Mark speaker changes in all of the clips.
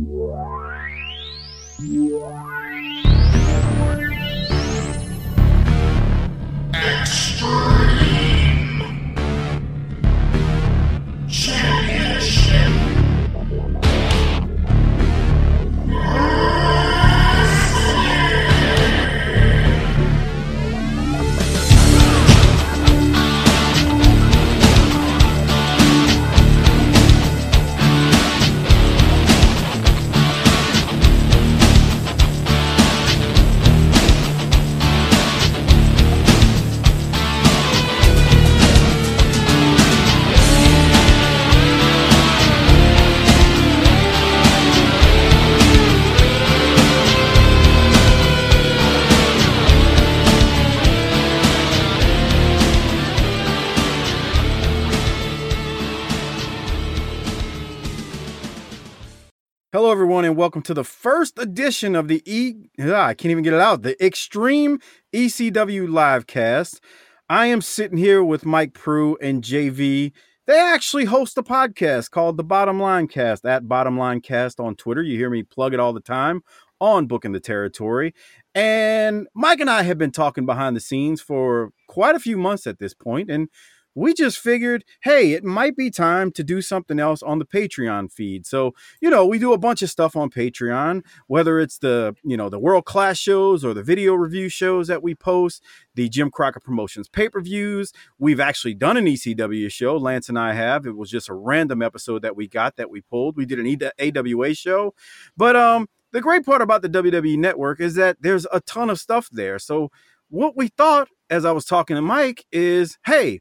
Speaker 1: Yeah. Welcome to the first edition of the E. Ah, I can't even get it out. The Extreme ECW Livecast. I am sitting here with Mike Pru and JV. They actually host a podcast called the Bottom Line Cast at Bottom Line Cast on Twitter. You hear me plug it all the time on Booking the Territory. And Mike and I have been talking behind the scenes for quite a few months at this point, and we just figured, hey, it might be time to do something else on the Patreon feed. So, you know, we do a bunch of stuff on Patreon, whether it's the, you know, the world class shows or the video review shows that we post, the Jim Crockett Promotions pay per views. We've actually done an ECW show. Lance and I have. It was just a random episode that we got that we pulled. We did an AWA show. But um, the great part about the WWE network is that there's a ton of stuff there. So, what we thought as I was talking to Mike is, hey,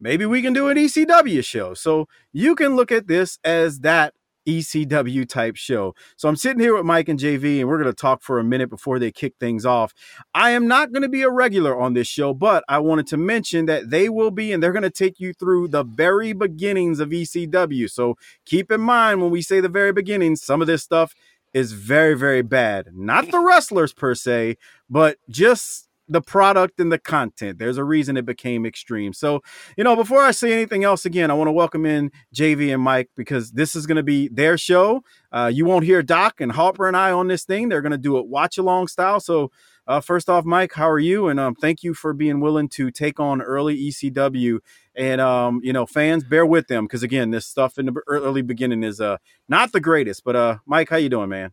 Speaker 1: maybe we can do an ECW show. So you can look at this as that ECW type show. So I'm sitting here with Mike and JV, and we're going to talk for a minute before they kick things off. I am not going to be a regular on this show, but I wanted to mention that they will be, and they're going to take you through the very beginnings of ECW. So keep in mind when we say the very beginnings, some of this stuff is very, very bad. Not the wrestlers per se, but just the product and the content. There's a reason it became extreme. So, you know, before I say anything else again, I want to welcome in JV and Mike because this is going to be their show. Uh, you won't hear Doc and Harper and I on this thing. They're going to do it watch along style. So, uh, first off, Mike, how are you? And um, thank you for being willing to take on early ECW. And um, you know, fans, bear with them because again, this stuff in the early beginning is uh not the greatest. But uh, Mike, how you doing, man?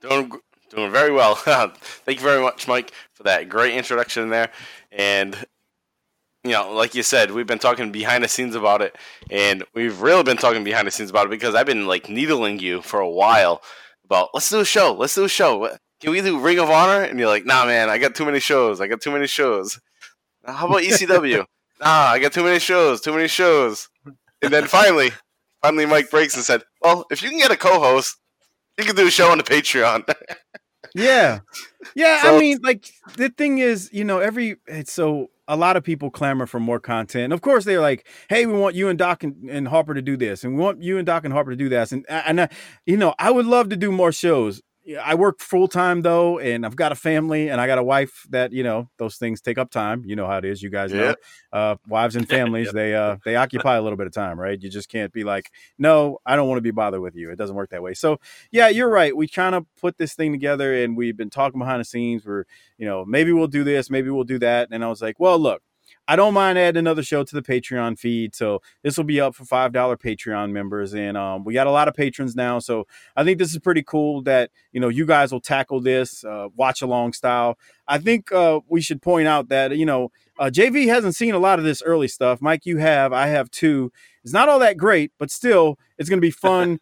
Speaker 2: Doing Doing very well. Thank you very much, Mike, for that great introduction there. And you know, like you said, we've been talking behind the scenes about it, and we've really been talking behind the scenes about it because I've been like needling you for a while about let's do a show, let's do a show. Can we do Ring of Honor? And you're like, nah, man, I got too many shows. I got too many shows. How about ECW? nah, I got too many shows, too many shows. And then finally, finally, Mike breaks and said, well, if you can get a co-host, you can do a show on the Patreon.
Speaker 1: yeah, yeah. So, I mean, like the thing is, you know, every it's so a lot of people clamor for more content. And of course, they're like, "Hey, we want you and Doc and, and, Harper to do this, and we want you and Doc and Harper to do this." And and uh, you know, I would love to do more shows. I work full time though, and I've got a family and I got a wife that you know those things take up time. You know how it is. You guys know, uh, wives and families they uh, they occupy a little bit of time, right? You just can't be like, no, I don't want to be bothered with you. It doesn't work that way. So yeah, you're right. We kind of put this thing together, and we've been talking behind the scenes. We're you know maybe we'll do this, maybe we'll do that, and I was like, well, look, I don't mind adding another show to the Patreon feed. So this will be up for five dollar Patreon members, and um, we got a lot of patrons now. So I think this is pretty cool that you know you guys will tackle this uh, watch along style. I think uh, we should point out that you know uh, JV hasn't seen a lot of this early stuff. Mike, you have. I have too. It's not all that great, but still, it's going to be fun.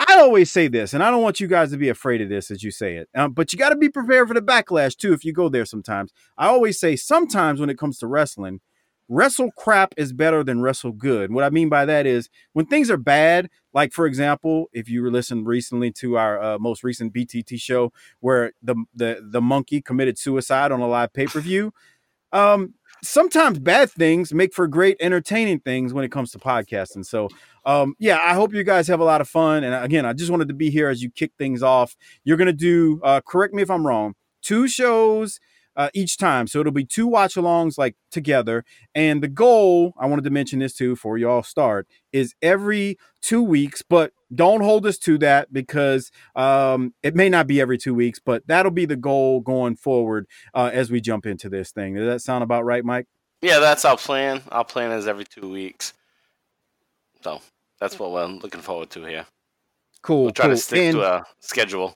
Speaker 1: I always say this, and I don't want you guys to be afraid of this as you say it. Um, but you got to be prepared for the backlash too if you go there sometimes. I always say sometimes when it comes to wrestling, wrestle crap is better than wrestle good. What I mean by that is when things are bad, like for example, if you listened recently to our uh, most recent BTT show where the the the monkey committed suicide on a live pay per view. Um, sometimes bad things make for great entertaining things when it comes to podcasting. So, um, yeah, I hope you guys have a lot of fun. And again, I just wanted to be here as you kick things off. You're gonna do, uh, correct me if I'm wrong, two shows uh, each time. So it'll be two watch alongs like together. And the goal, I wanted to mention this too before you all start, is every two weeks, but don't hold us to that because um, it may not be every two weeks, but that'll be the goal going forward uh, as we jump into this thing. Does that sound about right, Mike?
Speaker 2: Yeah, that's our plan. Our plan is every two weeks. So that's what we're looking forward to here.
Speaker 1: Cool.
Speaker 2: We'll try
Speaker 1: cool.
Speaker 2: to stick
Speaker 1: and,
Speaker 2: to a schedule.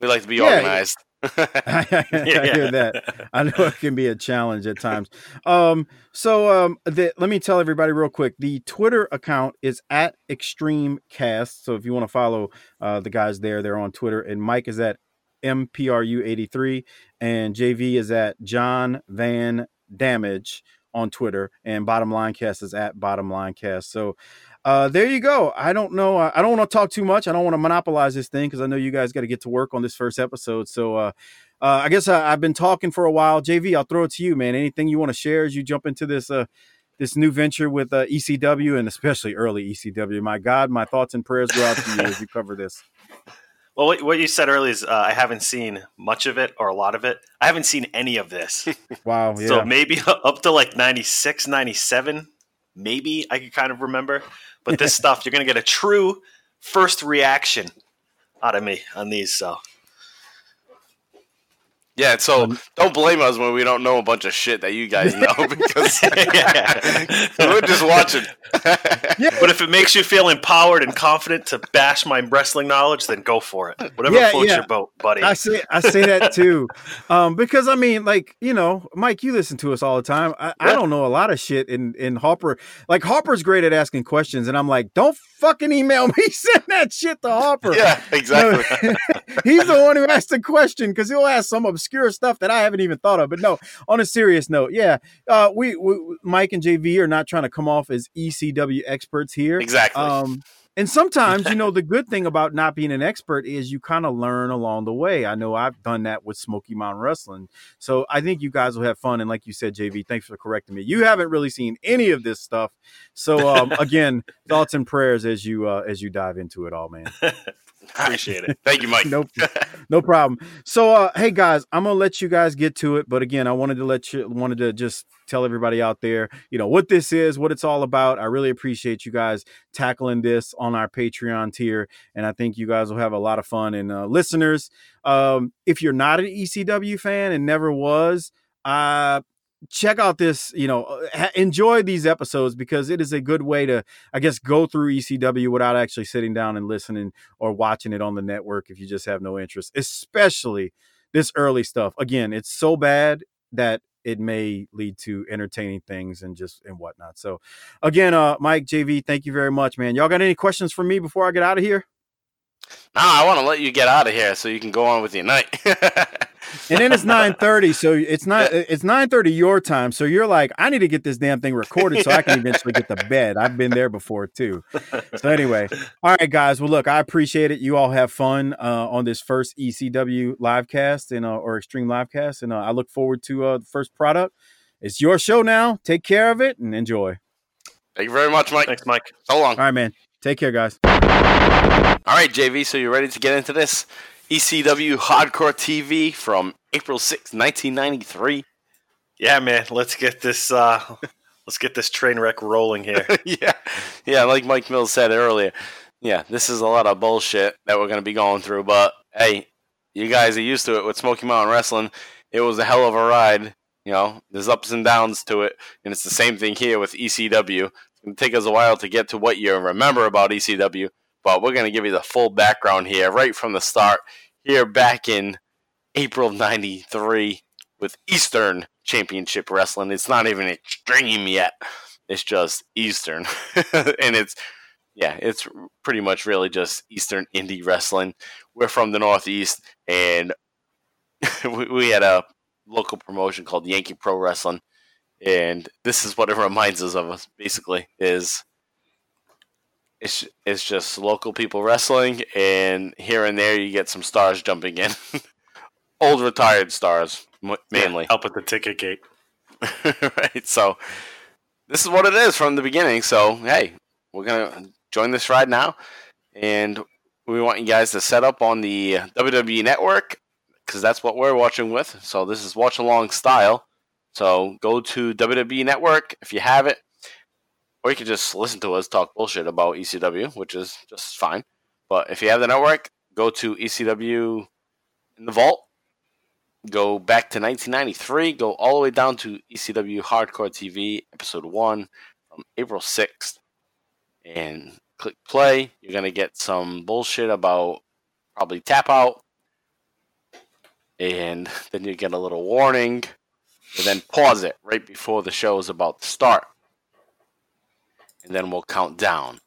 Speaker 2: We like to be
Speaker 1: Yeah, yeah.
Speaker 2: organized.
Speaker 1: I, hear that. I know it can be a challenge at times. Um, so um, the, let me tell everybody real quick. The Twitter account is at Extreme Cast. So if you want to follow uh, the guys there, they're on Twitter. And Mike is at MPRU83, and JV is at John Van Damage on Twitter, and Bottom Line Cast is at Bottom Line Cast. So uh, there you go. I don't know. I don't want to talk too much. I don't want to monopolize this thing because I know you guys got to get to work on this first episode. So uh, uh, I guess I, I've been talking for a while. JV, I'll throw it to you, man. Anything you want to share as you jump into this uh, this new venture with uh, ECW and especially early ECW? My God, my thoughts and prayers go out to you as you cover this.
Speaker 3: Well, what, what you said earlier is uh, I haven't seen much of it or a lot of it. I haven't seen any of this.
Speaker 1: Wow. Yeah.
Speaker 3: So maybe up to like 96, 97, maybe I could kind of remember. But this stuff, you're going to get a true first reaction out of me on these. So
Speaker 2: Yeah, so
Speaker 1: Um,
Speaker 2: don't blame us when we don't know a bunch of shit that you guys know because we're just watching.
Speaker 3: But if it makes you feel empowered and confident to bash my wrestling knowledge, then go for it. Whatever
Speaker 1: Yeah,
Speaker 3: floats
Speaker 1: yeah.
Speaker 3: your boat, buddy.
Speaker 1: I say I say that too, um, because I mean, like you know, Mike, you listen to us all the time. I, I don't know a lot of shit in in Harper. Like Harper's great at asking questions, and I'm like, don't fucking email me. Send that shit to Harper.
Speaker 2: yeah, exactly.
Speaker 1: He's the one who asked the question because he'll ask some obscure stuff that I haven't even thought of. But no, on a serious note, yeah, uh, we, we Mike and JV are not trying to come off as ECW experts here.
Speaker 2: Exactly.
Speaker 1: Um, and sometimes, you know, the good thing about not being an expert is you kind of learn along the way. I know I've done that with Smoky Mountain Wrestling. So I think you guys will have fun. And like you said, JV, thanks for correcting me. You haven't really seen any of this stuff. So um, again, thoughts and prayers as you uh, as you dive into it all, man.
Speaker 3: Appreciate it.
Speaker 2: Thank you, Mike.
Speaker 1: No, no problem. So, uh, hey guys, I'm gonna let you guys get to it. But again, I wanted to let you wanted to just tell everybody out there, you know, what this is, what it's all about. I really appreciate you guys tackling this on our Patreon tier, and I think you guys will have a lot of fun. And uh, listeners, um, if you're not an ECW fan and never was, uh, check out this. You know, uh, enjoy these episodes because it is a good way to, I guess, go through ECW without actually sitting down and listening or watching it on the network if you just have no interest, especially this early stuff. Again, it's so bad that it may lead to entertaining things and just and whatnot. So again, uh Mike, JV, thank you very much, man. Y'all got any questions for me before I get out of here?
Speaker 2: Nah, I want to let you get out of here so you can go on with your night.
Speaker 1: And then it's 9:30, so it's not it's 9:30 your time. So you're like, I need to get this damn thing recorded so I can eventually get to bed. I've been there before too. So anyway, all right, guys. Well, look, I appreciate it. You all have fun uh, on this first ECW live cast and uh, or Extreme live cast, and uh, I look forward to uh, the first product. It's your show now. Take care of it and enjoy.
Speaker 2: Thank you very much, Mike.
Speaker 3: Thanks, Mike.
Speaker 2: So long.
Speaker 1: All right, man. Take care, guys.
Speaker 2: All right, JV, so you ready to get into this? ECW Hardcore TV from April sixth, 1993.
Speaker 3: Yeah, man. Let's get this. Uh, let's get this train wreck rolling here.
Speaker 2: yeah. Yeah, like Mike Mills said earlier. Yeah, this is a lot of bullshit that we're going to be going through, but hey, you guys are used to it with Smoky Mountain Wrestling. It was a hell of a ride. You know, there's ups and downs to it, and it's the same thing here with ECW. It's going to take us a while to get to what you remember about ECW, but we're going to give you the full background here right from the start. Here back in April of 93 with Eastern Championship Wrestling. It's not even extreme yet. It's just Eastern. and it's, yeah, it's pretty much really just Eastern indie wrestling. We're from the Northeast, and we, had a local promotion called Yankee Pro Wrestling. And this is what it reminds us of us, basically, is it's, it's just local people wrestling, and here and there you get some stars jumping in. Old retired stars, mainly.
Speaker 3: Help with the ticket gate.
Speaker 2: right. So this is what it is from the beginning. So hey, we're gonna join this ride now, and we want you guys to set up on the WWE Network because that's what we're watching with. So this is watch along style. So go to WWE Network if you have it, or you can just listen to us talk bullshit about ECW, which is just fine. But if you have the network, go to ECW in the vault. Go back to 1993. Go all the way down to ECW Hardcore TV episode one from April 6th, and click play. You're gonna get some bullshit about probably tap out, and then you get a little warning, and then pause it right before the show is about to start, and then we'll count down.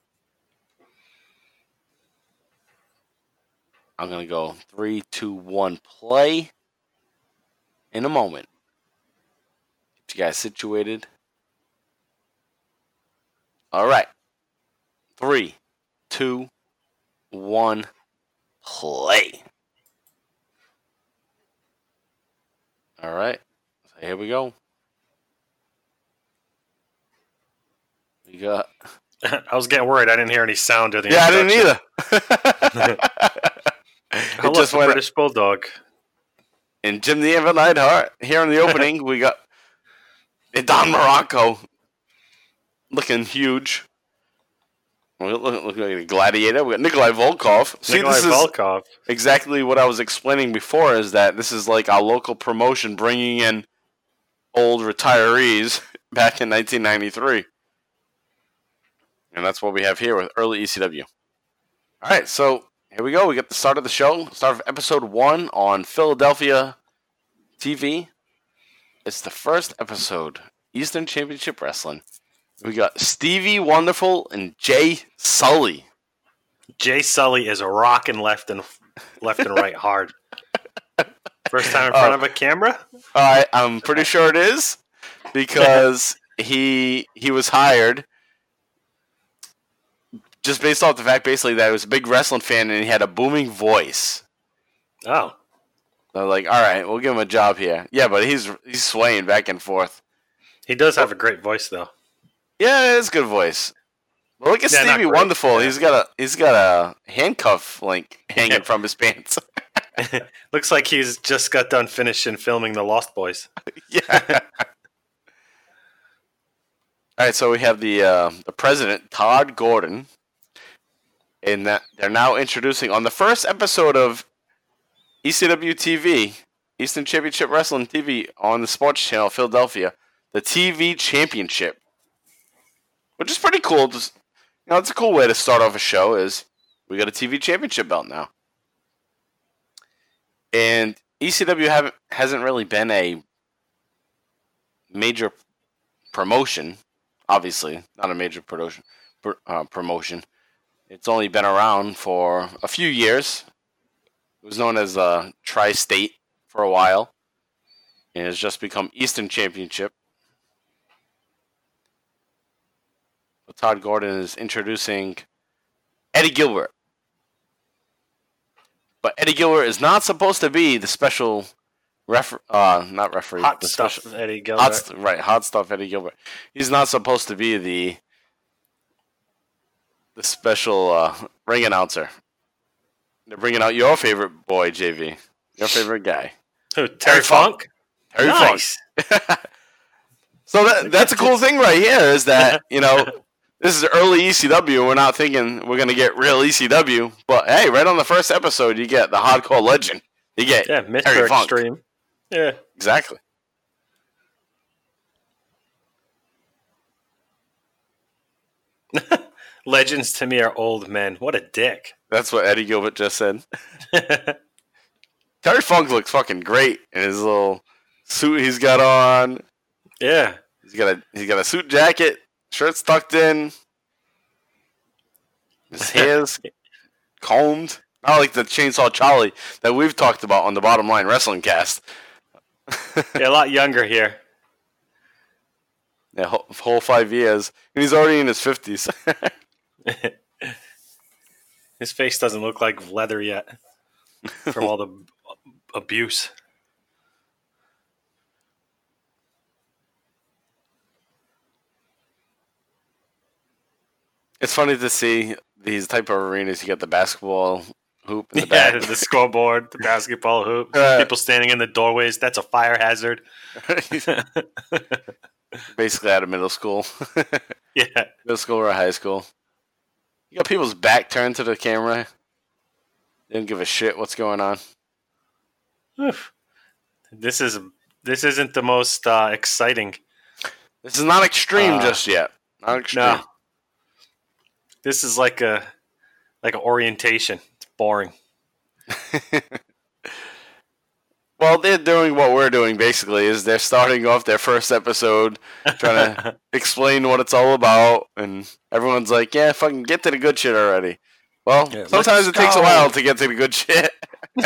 Speaker 2: I'm gonna go three, two, one, play. In a moment. Get you guys situated. All right. Three, two, one, play. All right. So here we go. We got.
Speaker 3: I was getting worried. I didn't hear any sound during the
Speaker 2: Yeah, I didn't either.
Speaker 3: I love
Speaker 2: just
Speaker 3: the. British Bulldog.
Speaker 2: And Jim the Neidhart. Here in the opening, we got Don Muraco looking huge. We look, look, looking like a gladiator. We got Nikolai Volkov. See,
Speaker 3: Nikolai
Speaker 2: this is
Speaker 3: Volkov.
Speaker 2: exactly what I was explaining before. Is that this is like our local promotion bringing in old retirees back in 1993, and that's what we have here with early ECW. All right, so here we go. We get the start of the show, start of episode one on Philadelphia TV. It's the first episode, Eastern Championship Wrestling. We got Stevie Wonderful and Jay Sulli.
Speaker 3: Jay Sulli is rocking left and left and right hard. First time in front
Speaker 2: Oh.
Speaker 3: of a camera.
Speaker 2: Uh, I I'm pretty sure it is because he he was hired just based off the fact basically that he was a big wrestling fan and he had a booming voice.
Speaker 3: Oh,
Speaker 2: They're like, all right, we'll give him a job here. Yeah, but he's he's swaying back and forth.
Speaker 3: he does have a great voice though.
Speaker 2: Yeah, it's a good voice. But look at
Speaker 3: Yeah,
Speaker 2: Stevie. Wonderful.
Speaker 3: Yeah.
Speaker 2: He's got a he's got a handcuff link hanging from his pants.
Speaker 3: Looks like he's just got done finishing filming the Lost Boys.
Speaker 2: yeah. All right, so we have the uh, the president Todd Gordon, and that they're now introducing on the first episode of ECW TV, Eastern Championship Wrestling TV on the Sports Channel Philadelphia, the TV Championship, which is pretty cool. Just, you know, it's a cool way to start off a show. Is we got a TV Championship belt now, and ECW haven't hasn't really been a major promotion. Obviously, not a major promotion. pr- Uh, promotion. It's only been around for a few years. It was known as uh, Tri-State for a while, and it's just become Eastern Championship. But Todd Gordon is introducing Eddie Gilbert. But Eddie Gilbert is not supposed to be the special refer uh not referee
Speaker 3: Hot stuff,
Speaker 2: special
Speaker 3: Eddie Gilbert.
Speaker 2: hot right hot stuff Eddie Gilbert. He's not supposed to be the the special uh, ring announcer. They're bringing out your favorite boy, JV, your favorite guy,
Speaker 3: Who, Terry,
Speaker 2: Terry Funk. Terry Funk. So that, that's a cool thing right here is that, you know, this is early ECW. We're not thinking we're going to get real ECW. But hey, right on the first episode, you get the hardcore legend. You get,
Speaker 3: Yeah,
Speaker 2: Terry
Speaker 3: Mr.
Speaker 2: Funk.
Speaker 3: Extreme. Yeah.
Speaker 2: exactly.
Speaker 3: Legends to me are old men. What a dick.
Speaker 2: That's what Eddie Gilbert just said. Terry Funk looks fucking great in his little suit he's got on.
Speaker 3: yeah.
Speaker 2: He's got a he's got a suit jacket, shirt's tucked in. His hair's combed. Not like the Chainsaw Charlie that we've talked about on the Bottom Line Wrestling Cast.
Speaker 3: yeah. A lot younger here.
Speaker 2: Yeah, whole, whole five years, and he's already in his fifties.
Speaker 3: His face doesn't look like leather yet from all the abuse.
Speaker 2: it's funny to see these type of arenas. You got the basketball hoop in the
Speaker 3: Yeah,
Speaker 2: back.
Speaker 3: the scoreboard, the basketball hoop,
Speaker 2: Uh,
Speaker 3: people standing in the doorways. That's a fire hazard.
Speaker 2: Basically out of middle school.
Speaker 3: Yeah.
Speaker 2: middle school or high school. You got people's back turned to the camera. They don't give a shit what's going on.
Speaker 3: Oof. This is this isn't the most uh, exciting.
Speaker 2: This is not extreme
Speaker 3: Uh,
Speaker 2: just yet. Not extreme.
Speaker 3: No. This is like a like an orientation. It's boring.
Speaker 2: Well, they're doing what we're doing basically is they're starting off their first episode trying to explain what it's all about and everyone's like, "Yeah, fucking get to the good shit already." Well,
Speaker 3: Yeah,
Speaker 2: sometimes it takes a while to get to the good shit.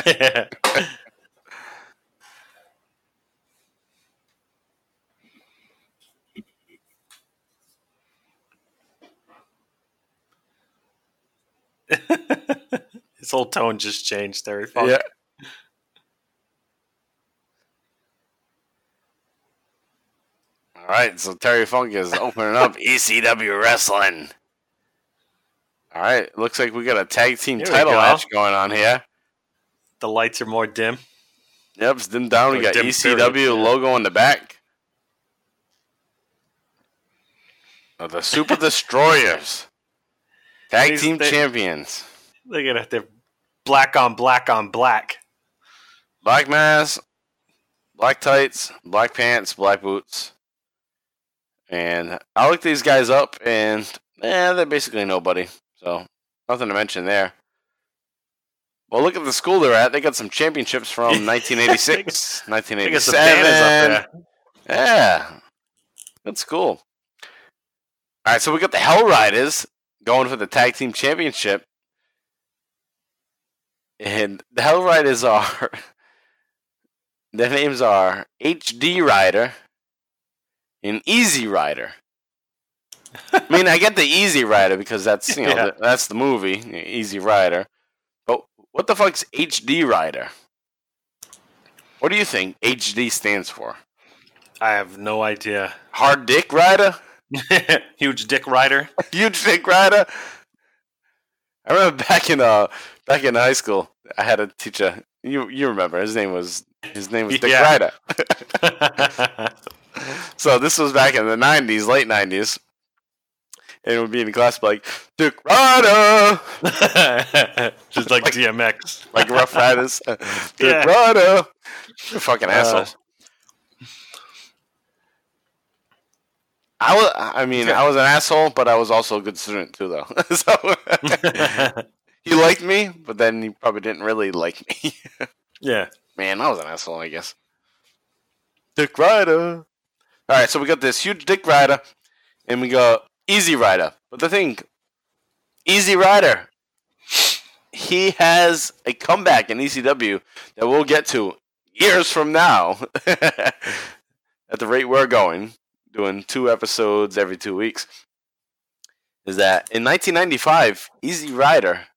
Speaker 2: yeah.
Speaker 3: His whole tone just changed. Terry Funk.
Speaker 2: Yeah. Right, so Terry Funk is opening up ECW wrestling. All right, looks like we got a tag team title
Speaker 3: go.
Speaker 2: match going on here.
Speaker 3: The lights are more dim.
Speaker 2: Yep, it's dim down. We
Speaker 3: Or
Speaker 2: got ECW
Speaker 3: period,
Speaker 2: logo on the back. Oh, the Super Destroyers, tag
Speaker 3: These-
Speaker 2: team
Speaker 3: they-
Speaker 2: champions.
Speaker 3: Look at it. They're black on black on black.
Speaker 2: Black mask, black tights, black pants, black boots. And I looked these guys up, and eh, they're basically nobody. So nothing to mention there. Well, look at the school they're at. They got some championships from 1986,
Speaker 3: I got some banners
Speaker 2: 1987. Yeah, that's cool. All right, so we got the Hell Riders going for the tag team championship, and the Hell Riders are their names are HD Rider and Easy Rider. I mean, I get the Easy Rider because that's you know
Speaker 3: Yeah.
Speaker 2: the, that's the movie Easy Rider, but what the fuck's HD Rider? What do you think HD stands for?
Speaker 3: I have no idea.
Speaker 2: Hard Dick Rider?
Speaker 3: Huge dick rider.
Speaker 2: Huge Dick Rider? I remember back in uh back in high school, I had a teacher. You you remember his name was his name was Dick
Speaker 3: Yeah.
Speaker 2: Rider. So this was back in the nineties, late nineties. And it would be in class like Dick Rider,
Speaker 3: Just like,
Speaker 2: Like-
Speaker 3: DMX.
Speaker 2: like Rough Riders. Dick
Speaker 3: Yeah.
Speaker 2: Rider, you fucking
Speaker 3: Uh,
Speaker 2: assholes. I was, I mean, I was an asshole, but I was also a good student too, though. so he liked me, but then he probably didn't really like me.
Speaker 3: yeah.
Speaker 2: Man, I was an asshole, I guess. Dick Rider. All right, so we got this huge Dick Rider, and we got Easy Rider. But the thing, Easy Rider, he has a comeback in ECW that we'll get to years from now. At the rate we're going, doing two episodes every two weeks, is that in 1995, Easy Rider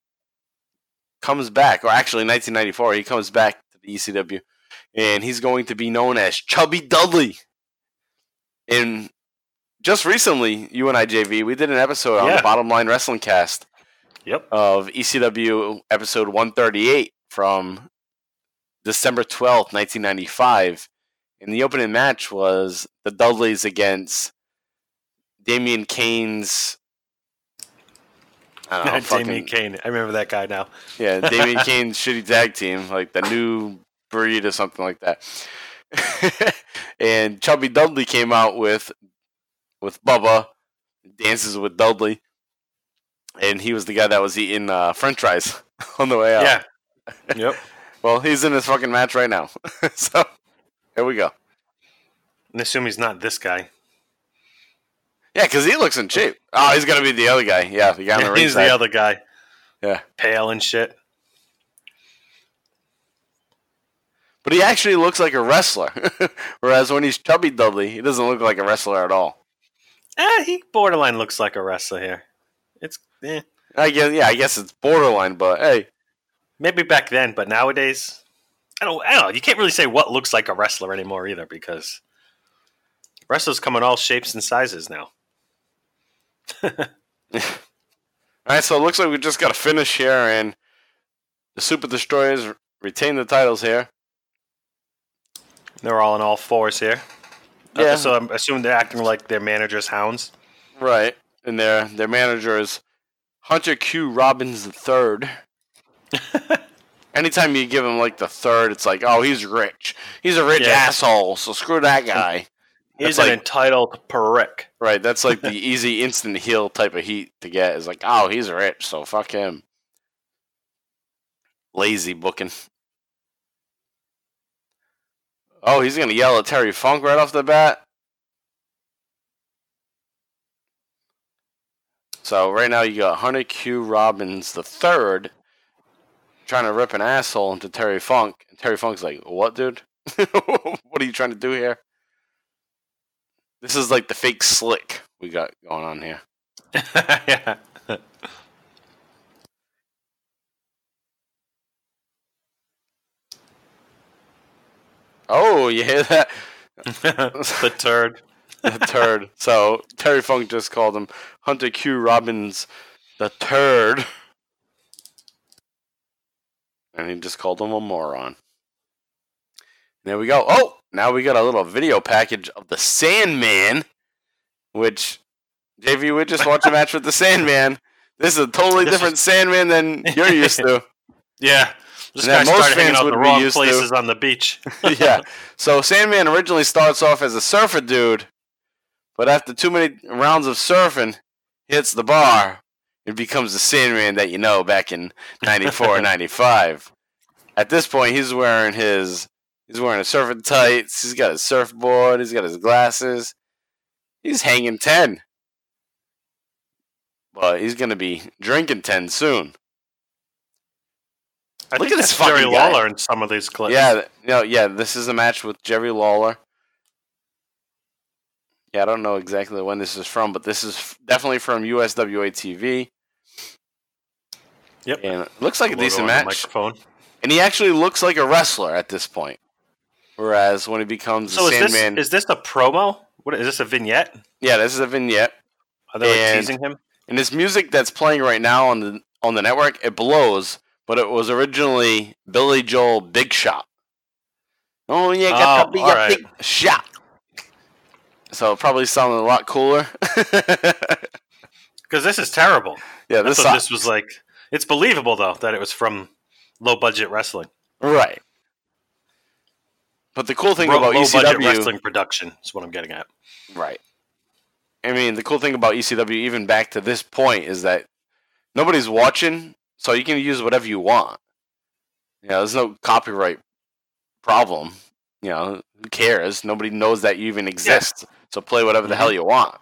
Speaker 2: comes back, or actually 1994, he comes back to the ECW, and he's going to be known as Chubby Dudley. And just recently, you and I, JV, we did an episode on
Speaker 3: Yeah.
Speaker 2: the Bottom Line Wrestling Cast
Speaker 3: Yep.
Speaker 2: of ECW episode 138 from December 12th, 1995. And the opening match was the Dudleys against Damien Kane's. I don't know, fucking,
Speaker 3: Kane. I remember that guy now.
Speaker 2: yeah, Damien Kane's shitty tag team, like the new breed or something like that. and Chubby Dudley came out with with Bubba, dances with Dudley, and he was the guy that was eating uh, French fries on the way out.
Speaker 3: Yeah. Yep.
Speaker 2: Well, he's in this fucking match right now. so here we go.
Speaker 3: And assume he's not this guy.
Speaker 2: Yeah, because he looks in shape. Oh, he's gonna be the other guy. Yeah, the guy on the
Speaker 3: he's
Speaker 2: ringside.
Speaker 3: the other guy.
Speaker 2: Yeah.
Speaker 3: Pale and shit.
Speaker 2: But he actually looks like a wrestler. Whereas when he's chubby Dudley, he doesn't look like a wrestler at all.
Speaker 3: Eh, he borderline looks like a wrestler here. It's eh.
Speaker 2: I guess yeah, I guess it's borderline, but hey,
Speaker 3: maybe back then, but nowadays, I don't. I don't know. You can't really say what looks like a wrestler anymore either because wrestlers come in all shapes and sizes now.
Speaker 2: All right, so it looks like we just got to finish here, and the Super Destroyers retain the titles here.
Speaker 3: They're all on all fours here. Uh,
Speaker 2: Yeah.
Speaker 3: so I'm assuming they're acting like their managers' hounds.
Speaker 2: Right. And their their manager is Hunter Q Robbins the third. Anytime you give him like the third, it's like, oh, he's rich. He's a rich
Speaker 3: Yeah.
Speaker 2: asshole. So screw that guy.
Speaker 3: He's
Speaker 2: That's
Speaker 3: an
Speaker 2: like-
Speaker 3: entitled prick.
Speaker 2: Right. That's like the easy instant heel type of heat to get. Is like, oh, he's rich, so fuck him. Lazy booking. Oh, he's gonna yell at Terry Funk right off the bat. So right now you got Hunter Q Robbins the third trying to rip an asshole into Terry Funk, and Terry Funk's like, "What, dude? what are you trying to do here?" This is like the fake slick we got going on here.
Speaker 3: yeah.
Speaker 2: Oh, you hear that?
Speaker 3: the turd.
Speaker 2: the turd. So Terry Funk just called him Hunter Q Robbins the turd. And he just called him a moron. There we go. Oh, now we got a little video package of the Sandman, which JV would just watch a match with the Sandman. This is a totally
Speaker 3: This
Speaker 2: different Sandman than you're used to.
Speaker 3: Yeah. This
Speaker 2: And that
Speaker 3: guy
Speaker 2: most
Speaker 3: started hanging
Speaker 2: fans
Speaker 3: out the wrong
Speaker 2: used to.
Speaker 3: places on the beach.
Speaker 2: yeah. So Sandman originally starts off as a surfer dude, but after too many rounds of surfing, hits the bar and becomes the Sandman that you know back in 94 95. At this point, he's wearing his he's wearing his surfing tights, he's got his surfboard, he's got his glasses. He's hanging 10. But he's going to be drinking 10 soon.
Speaker 3: I
Speaker 2: Look
Speaker 3: think
Speaker 2: at this
Speaker 3: Jerry
Speaker 2: guy.
Speaker 3: Lawler in some of these clips.
Speaker 2: Yeah, no, yeah, this is a match with Jerry Lawler. Yeah, I don't know exactly when this is from, but this is f- definitely from USWA TV.
Speaker 3: Yep.
Speaker 2: And it looks like a
Speaker 3: Logo
Speaker 2: decent match.
Speaker 3: Microphone.
Speaker 2: And he actually looks like a wrestler at this point. Whereas when he becomes
Speaker 3: So is this is this a promo? What is this a vignette?
Speaker 2: yeah, this is a vignette.
Speaker 3: Are they like, teasing him?
Speaker 2: And this music that's playing right now on the on the network, it blows, but it was originally Billy Joel Big Shot. Oh yeah, got
Speaker 3: Oh,
Speaker 2: the big,
Speaker 3: alright.
Speaker 2: big shot. So it probably sounded a lot cooler.
Speaker 3: Because this is terrible.
Speaker 2: yeah, this,
Speaker 3: this was like it's believable though that it was from low budget wrestling.
Speaker 2: right. But the cool thing
Speaker 3: Ro-
Speaker 2: about
Speaker 3: low budget wrestling production is what I'm getting at.
Speaker 2: right? I mean, the cool thing about ECW, even back to this point, is that nobody's watching, so you can use whatever you want. You know, there's no copyright problem. You know, who cares? Nobody knows that you even exist. So play whatever the hell mm-hmm. you want.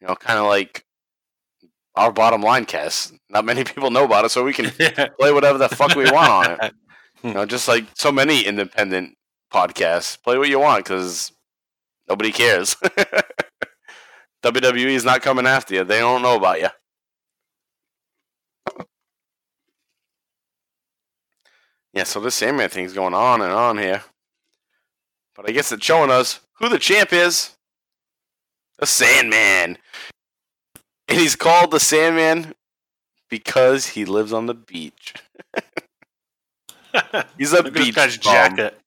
Speaker 2: You know, kind of like our bottom line cast. Not many people know about it, so we can play whatever the fuck we want on it. You know, just like so many independent podcasts, play what you want because nobody cares. WWE is not coming after you; they don't know about you. Yeah, so this Sandman thing's going on and on here, but I guess it's showing us who the champ is. The Sandman, and he's called the Sandman because he lives on the beach. He's a
Speaker 3: Look at this
Speaker 2: beach
Speaker 3: guy's
Speaker 2: bum.
Speaker 3: jacket.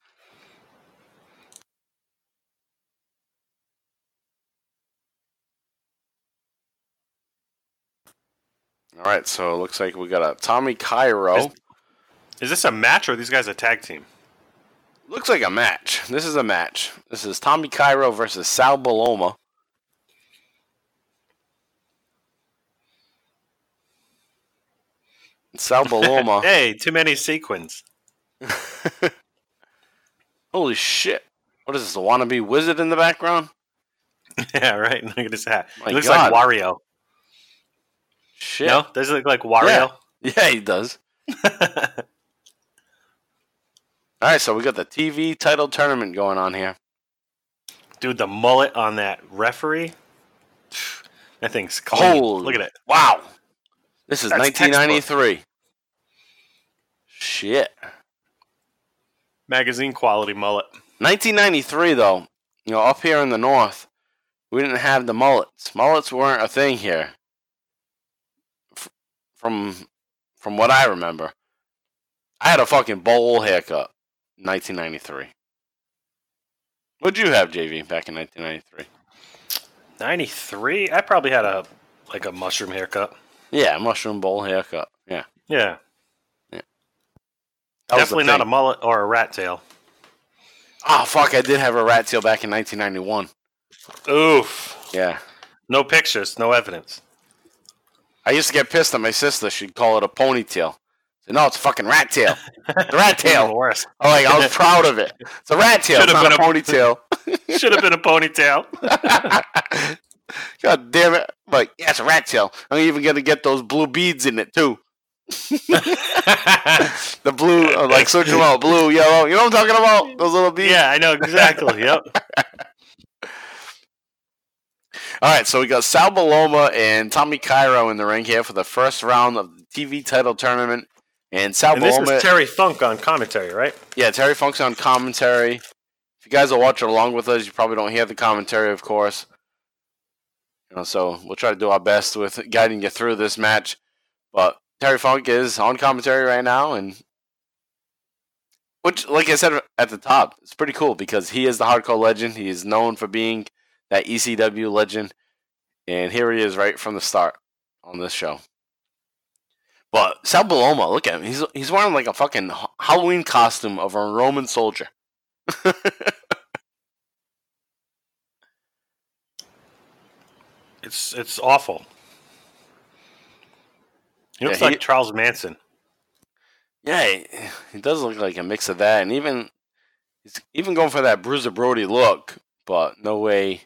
Speaker 2: All right, so it looks like we got a Tommy Cairo.
Speaker 3: Is- Is this a match or are these guys a tag team?
Speaker 2: Looks like a match. This is a match. This is Tommy Cairo versus Sal Bellomo. Sal Bellomo.
Speaker 3: hey, too many sequins.
Speaker 2: Holy shit. What is this? A wannabe wizard in the background?
Speaker 3: yeah, right. Look at his hat.
Speaker 2: My
Speaker 3: he looks
Speaker 2: God.
Speaker 3: like Wario.
Speaker 2: Shit.
Speaker 3: No, does it look like Wario?
Speaker 2: Yeah, he does. All right, so we got the TV title tournament going on here.
Speaker 3: Dude, the mullet on that referee. That thing's clean.
Speaker 2: Holy
Speaker 3: Look at it.
Speaker 2: Wow. This is
Speaker 3: That's
Speaker 2: 1993. Shit.
Speaker 3: Magazine quality mullet.
Speaker 2: 1993, though, you know, up here in the north, we didn't have the mullets. Mullets weren't a thing here. F- from from what I remember, I had a fucking bowl haircut 1993. What'd you have, JV, back in 1993?
Speaker 3: 93? I probably had a like a mushroom haircut.
Speaker 2: Yeah, mushroom bowl haircut. Yeah.
Speaker 3: Yeah.
Speaker 2: That
Speaker 3: Definitely not a mullet or a rat tail.
Speaker 2: Oh, fuck, I did have a rat tail back in 1991.
Speaker 3: Oof.
Speaker 2: Yeah.
Speaker 3: No pictures, no evidence.
Speaker 2: I used to get pissed at my sister. She'd call it a ponytail. No, it's a fucking rat tail. It's a rat tail.
Speaker 3: worse.
Speaker 2: Oh, like, I was proud of it. It's a rat tail.
Speaker 3: Should've
Speaker 2: not a ponytail.
Speaker 3: Should have been a ponytail.
Speaker 2: God damn it. Like, yeah, it's a rat tail. I'm even going to get those blue beads in it, too. The blue, uh, like, switch them out. Blue, yellow. You know what I'm talking about? Those little beads?
Speaker 3: yeah, I know exactly. Yep.
Speaker 2: All right, so we got Sal Bellomo and Tommy Cairo in the ring here for the first round of the TV title tournament. And Sal
Speaker 3: And this is Terry Funk on commentary, right?
Speaker 2: yeah, Terry Funk's on commentary. If you guys are watching along with us, you probably don't hear the commentary, of course. You know, so we'll try to do our best with guiding you through this match. But Terry Funk is on commentary right now, and which, like I said at the top, it's pretty cool because he is the hardcore legend. He is known for being that ECW legend, and here he is right from the start on this show. But Sal Bellomo, look at him. He's he's wearing like a fucking Halloween costume of a Roman soldier.
Speaker 3: It's it's awful. He looks
Speaker 2: Yeah, he-
Speaker 3: like Charles Manson.
Speaker 2: Yeah, he, he does look like a mix of that, and even he's even going for that Bruiser Brody look, but no way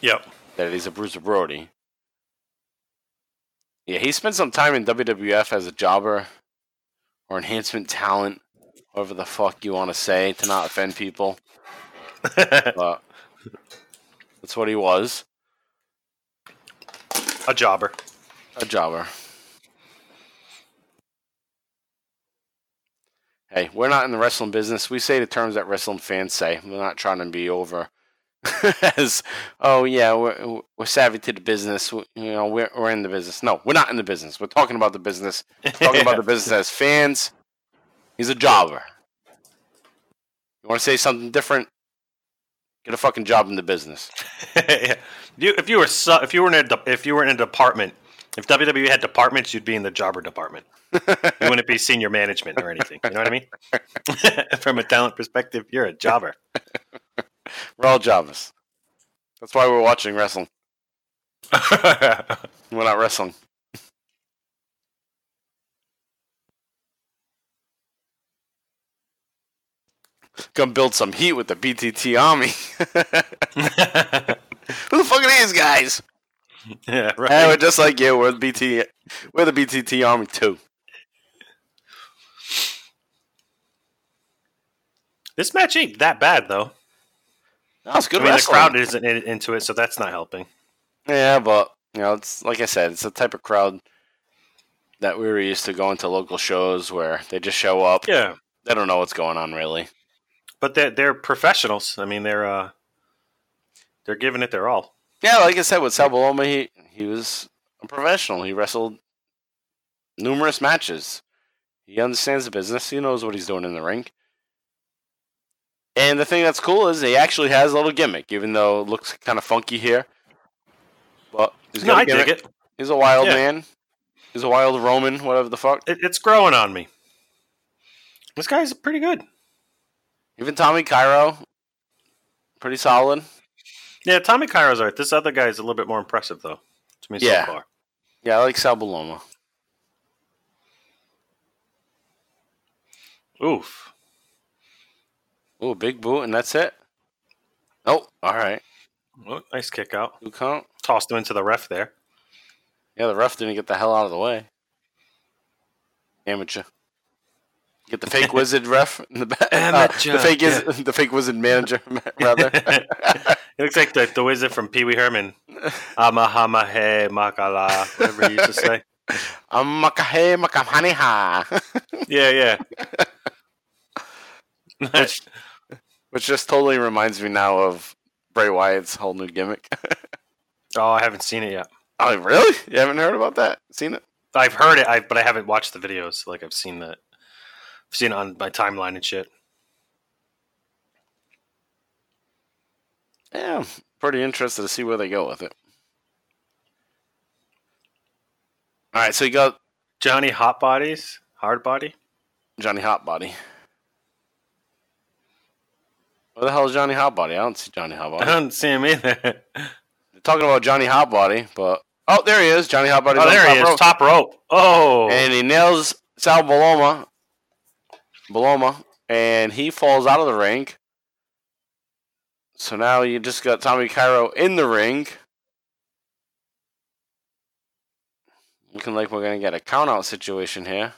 Speaker 3: Yep.
Speaker 2: that he's a Bruiser Brody. Yeah, he spent some time in WWF as a jobber or enhancement talent, whatever the fuck you want to say to not offend people. But that's what he was,
Speaker 3: a jobber.
Speaker 2: a jobber. Hey, we're not in the wrestling business. We say the terms that wrestling fans say. We're not trying to be over as, oh yeah, we're we're savvy to the business. We- You know, we're we're in the business. No, we're not in the business. We're talking about the business. Talking about the business as fans. He's a jobber. You want to say something different? Get a fucking job in the business.
Speaker 3: Yeah. you, if you were su- if you were in a de- if you were in a department, if WWE had departments, you'd be in the jobber department. You wouldn't be senior management or anything. You know what I mean? From a talent perspective, you're a jobber.
Speaker 2: We're all jobbers. That's why we're watching wrestling. We're not wrestling. Come build some heat with the BTT army. Who the fuck are these guys?
Speaker 3: yeah, right.
Speaker 2: Hey, we're just like you. We're the BT. We're the BTT army too.
Speaker 3: This match ain't that bad though.
Speaker 2: It's good
Speaker 3: I mean, the crowd isn't in, into it, so that's not helping.
Speaker 2: Yeah, but you know, it's like I said, it's the type of crowd that we were used to going to local shows where they just show up.
Speaker 3: Yeah,
Speaker 2: They don't know what's going on really.
Speaker 3: but they're they're professionals. I mean, they're uh, they're giving it their all.
Speaker 2: Yeah, like I said with Sal Bellomo, he he was a professional. He wrestled numerous matches. He understands the business. He knows what he's doing in the ring. And the thing that's cool is he actually has a little gimmick, even though it looks kind of funky here. But he's
Speaker 3: No, I dig
Speaker 2: gimmick.
Speaker 3: it.
Speaker 2: He's a wild
Speaker 3: Yeah.
Speaker 2: man. He's a wild Roman, whatever the fuck.
Speaker 3: it. It's growing on me. This guy's pretty good.
Speaker 2: Even Tommy Cairo, pretty solid.
Speaker 3: Yeah, Tommy Cairo's alright. This other guy is a little bit more impressive, though, to me
Speaker 2: Yeah.
Speaker 3: so far.
Speaker 2: Yeah, I like Sal Bellomo.
Speaker 3: Oof.
Speaker 2: Ooh, big boot, and that's it. Oh, all right.
Speaker 3: Oh, nice kick out.
Speaker 2: Two count.
Speaker 3: Tossed him into the ref there.
Speaker 2: Yeah, the ref didn't get the hell out of the way. Amateur. Get the fake wizard ref in the back.
Speaker 3: Uh, Amateur,
Speaker 2: the fake is the fake wizard manager rather.
Speaker 3: He looks like the, the wizard from Pee Wee Herman. Amahamahe makala, whatever he used to say.
Speaker 2: I'm makamhaniha.
Speaker 3: Yeah, yeah.
Speaker 2: which, which just totally reminds me now of Bray Wyatt's whole new gimmick.
Speaker 3: oh, I haven't seen it yet.
Speaker 2: oh, really? You haven't heard about that? Seen it?
Speaker 3: I've heard it, I've, but I haven't watched the videos. Like I've seen the I've seen it on my timeline and shit.
Speaker 2: Yeah, I'm pretty interested to see where they go with it. All right, so you got
Speaker 3: Johnny Hot Bodies, Hard Body.
Speaker 2: Johnny Hotbody. Where the hell is Johnny Hotbody? I don't see Johnny Hotbody.
Speaker 3: I don't see him either.
Speaker 2: They're talking about Johnny Hotbody, but oh, there he is, Johnny Hotbody.
Speaker 3: oh, there he is, top rope. Oh,
Speaker 2: and he nails Sal Bellomo, Bellomo, and he falls out of the ring. So now you just got Tommy Cairo in the ring. Looking like we're gonna get a count out situation here.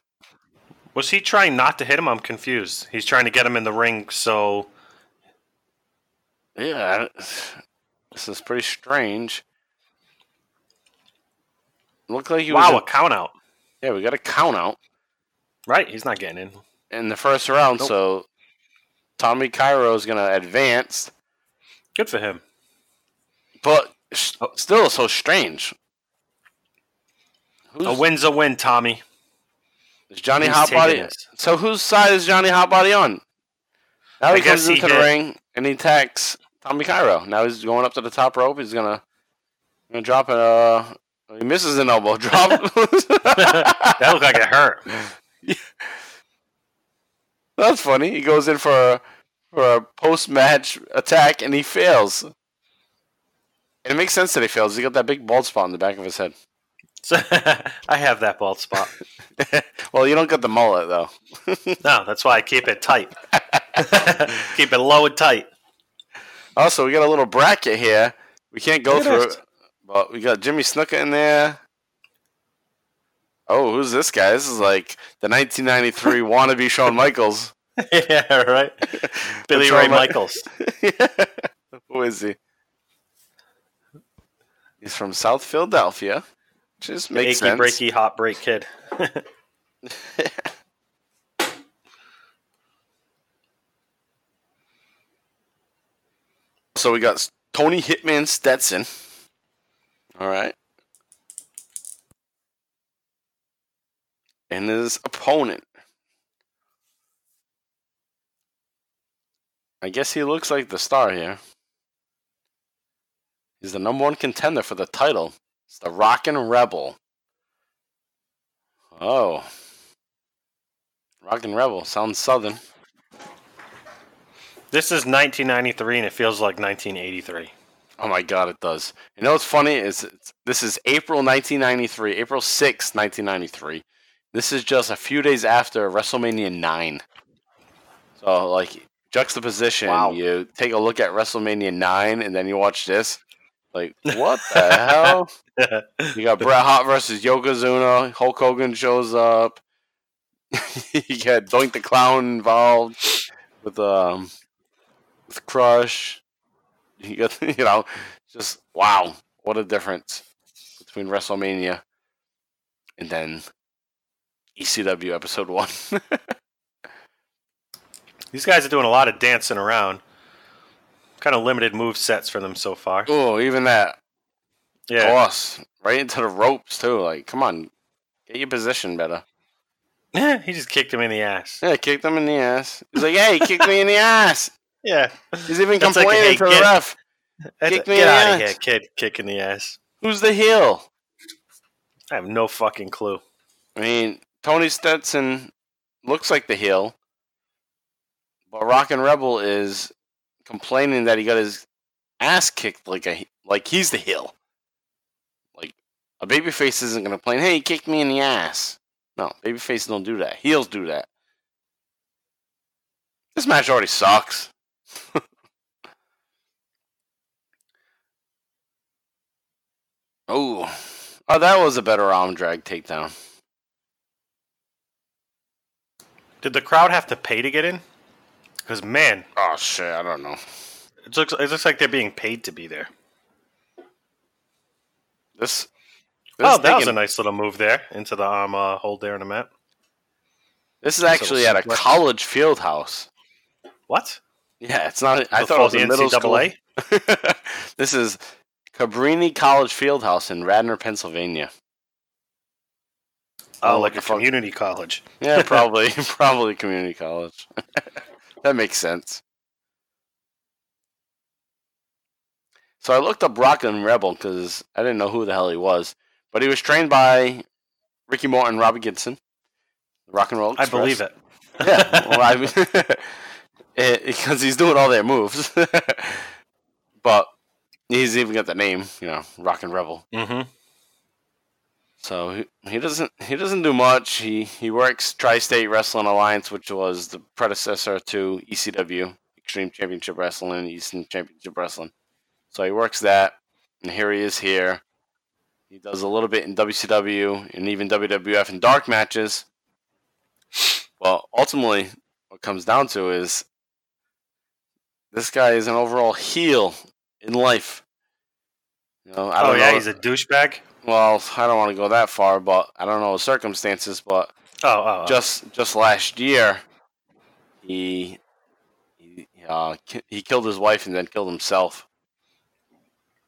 Speaker 3: was he trying not to hit him? I'm confused. He's trying to get him in the ring, so
Speaker 2: Yeah, this is pretty strange. Look like he was.
Speaker 3: wow,
Speaker 2: in-
Speaker 3: a count out.
Speaker 2: yeah, we got a count out
Speaker 3: Right, he's not getting in.
Speaker 2: in the first round,
Speaker 3: Nope.
Speaker 2: so Tommy Cairo is gonna advance,
Speaker 3: Good for him.
Speaker 2: but
Speaker 3: Oh.
Speaker 2: still so strange. Who's,
Speaker 3: A win's a win, Tommy.
Speaker 2: is Johnny
Speaker 3: He's
Speaker 2: Hotbody? So whose side is Johnny Hotbody on? Now
Speaker 3: I
Speaker 2: he comes into the
Speaker 3: hit-
Speaker 2: ring and he attacks Tommy Cairo. Now he's going up to the top rope. He's gonna, gonna drop a. Uh, he misses an elbow drop.
Speaker 3: That looked like it hurt.
Speaker 2: That's funny. He goes in for a, for a post match attack and he fails. And it makes sense that he fails. He got that big bald spot on the back of his head.
Speaker 3: So, I have that bald spot.
Speaker 2: well, you don't get the mullet though.
Speaker 3: No, that's why I keep it tight. keep it low and tight.
Speaker 2: Also, we got a little bracket here. We can't go through it, but we got Jimmy Snuka in there. Oh, who's this guy? This is like the 1993 wannabe Shawn Michaels.
Speaker 3: yeah, right. Billy Ray
Speaker 2: Mi-
Speaker 3: Michaels.
Speaker 2: Who is he? He's from South Philadelphia. Just makes
Speaker 3: Achy
Speaker 2: sense.
Speaker 3: breaky hot break kid.
Speaker 2: So we got Tony Hitman Stetson. All right. And his opponent. I guess he looks like the star here. He's the number one contender for the title. It's the Rockin' Rebel. Oh. Rockin' Rebel. Sounds southern.
Speaker 3: This is 1993 and it feels like 1983.
Speaker 2: Oh my god, it does. You know what's funny is this is April 1993, April 6, 1993. This is just a few days after WrestleMania 9. So like juxtaposition,
Speaker 3: Wow.
Speaker 2: you take a look at WrestleMania 9 and then you watch this. Like, what the hell? You got Bret Hart versus Yokozuna. Hulk Hogan shows up. you got Doink the Clown involved with um with Crush. You got you know just wow, what a difference between WrestleMania and then ECW episode one.
Speaker 3: These guys are doing a lot of dancing around. Kind of limited move sets for them so far.
Speaker 2: oh, even that
Speaker 3: Yeah.
Speaker 2: Boss. right into the ropes too. Like, come on, get your position better.
Speaker 3: Yeah, he just kicked him in the ass.
Speaker 2: Yeah, kicked him in the ass. He's like, hey, kicked me in the ass.
Speaker 3: Yeah.
Speaker 2: He's even
Speaker 3: That's like,
Speaker 2: complaining
Speaker 3: hey,
Speaker 2: to the
Speaker 3: kid.
Speaker 2: ref. Kick me
Speaker 3: Get
Speaker 2: in the
Speaker 3: out of
Speaker 2: ass.
Speaker 3: here, kid. Kick in the ass.
Speaker 2: Who's the heel?
Speaker 3: I have no fucking clue.
Speaker 2: I mean, Tony Stetson looks like the heel, but Rockin' Rebel is complaining that he got his ass kicked like a like he's the heel. Like a babyface isn't gonna complain, "Hey, he kicked me in the ass." No, babyfaces don't do that. Heels do that. This match already sucks. oh, oh, that was a better arm drag takedown.
Speaker 3: Did the crowd have to pay to get in? Because man,
Speaker 2: Oh shit, I don't know.
Speaker 3: it looks it looks like they're being paid to be there.
Speaker 2: This. this
Speaker 3: oh, that was a nice little move there into the arm uh, hold there in the mat.
Speaker 2: This is actually at a college field house.
Speaker 3: What?
Speaker 2: Yeah, it's not. I thought it was a middle
Speaker 3: NCAA?
Speaker 2: school. this is Cabrini College Field House in Radnor, Pennsylvania.
Speaker 3: Oh,
Speaker 2: Oh,
Speaker 3: like
Speaker 2: the
Speaker 3: a community college.
Speaker 2: Yeah, probably, probably community college. that makes sense. So I looked up Rockin' Rebel because I didn't know who the hell he was, but he was trained by Ricky Morton, Robbie Gibson, Rock and Roll.
Speaker 3: I believe it.
Speaker 2: Yeah, well, I mean, it- because he's doing all their moves, but he's even got the name, you know, Rockin' Rebel.
Speaker 3: Mm-hmm.
Speaker 2: So he, he doesn't he doesn't do much. He he works Tri-State Wrestling Alliance, which was the predecessor to ECW, Extreme Championship Wrestling, and Eastern Championship Wrestling. So he works that, and here he is here. He does a little bit in WCW and even WWF in dark matches. Well, ultimately, what comes down to is this guy is an overall heel in life. You know, I
Speaker 3: Oh
Speaker 2: don't
Speaker 3: yeah,
Speaker 2: know.
Speaker 3: he's a douchebag.
Speaker 2: Well, I don't want to go that far, but I don't know the circumstances. But
Speaker 3: Oh, oh, oh.
Speaker 2: just just last year, he he uh, he killed his wife and then killed himself.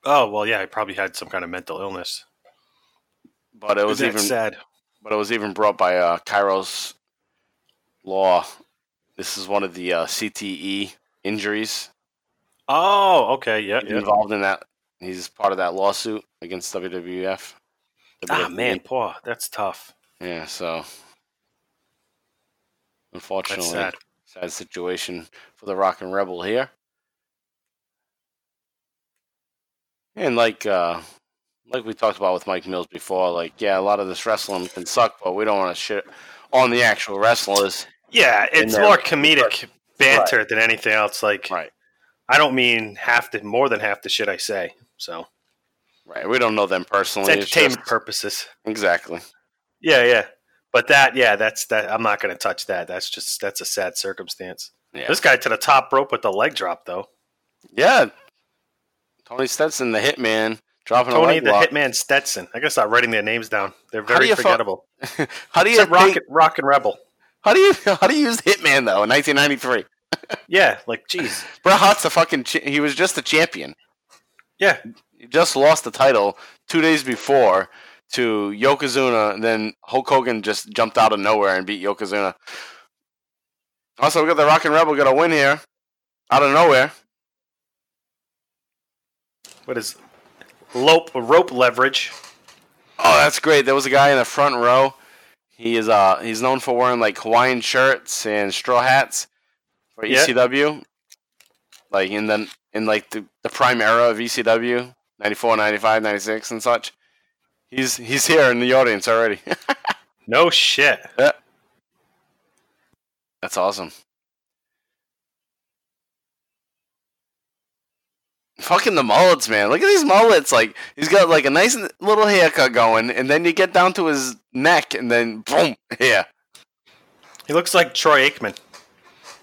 Speaker 3: oh well, yeah, he probably had some kind of mental illness.
Speaker 2: But it was even
Speaker 3: sad.
Speaker 2: but it was even brought by uh, Kyros Law. This is one of the uh, CTE injuries
Speaker 3: Oh, okay, yeah, yeah.
Speaker 2: involved in that. He's part of that lawsuit against WWF.
Speaker 3: Ah, man, poor. That's tough.
Speaker 2: Yeah, so unfortunately,
Speaker 3: sad.
Speaker 2: sad situation for the Rockin' Rebel here. And like uh like we talked about with Mike Mills before, like yeah, a lot of this wrestling can suck, but we don't want to shit on the actual wrestlers.
Speaker 3: Yeah, it's more comedic banter than anything else. Like,
Speaker 2: Right.
Speaker 3: I don't mean half the more than half the shit I say. So
Speaker 2: Right. We don't know them personally. It's
Speaker 3: entertainment
Speaker 2: just-
Speaker 3: purposes.
Speaker 2: exactly.
Speaker 3: Yeah, yeah. But that, yeah, that's that. I'm not going to touch that. That's just that's a sad circumstance.
Speaker 2: Yeah.
Speaker 3: This guy to the top rope with the leg drop, though.
Speaker 2: Yeah. Tony Stetson, the hitman, dropping a
Speaker 3: Tony the
Speaker 2: lock.
Speaker 3: Hitman Stetson. I gotta start writing their names down. They're
Speaker 2: How
Speaker 3: very
Speaker 2: fu-
Speaker 3: forgettable.
Speaker 2: How do you think-
Speaker 3: Rocket, Rockin' Rebel.
Speaker 2: How do you how do you use Hitman though in 1993?
Speaker 3: Yeah, like jeez.
Speaker 2: Bret Hart's a fucking ch- he was just a champion.
Speaker 3: Yeah,
Speaker 2: He just lost the title two days before to Yokozuna, and then Hulk Hogan just jumped out of nowhere and beat Yokozuna. Also, we got the Rockin' Rebel got a win here, out of nowhere.
Speaker 3: what is rope rope leverage?
Speaker 2: Oh, that's great. There was a guy in the front row. He is uh he's known for wearing like Hawaiian shirts and straw hats for
Speaker 3: Yeah.
Speaker 2: ECW. Like in the in like the, the prime era of ECW, 94, 95, 96 and such. He's he's here in the audience already.
Speaker 3: No shit.
Speaker 2: That's awesome. Fucking the mullets, man. Look at these mullets. Like he's got like a nice little haircut going, and then you get down to his neck, and then boom, yeah.
Speaker 3: He looks like Troy Aikman.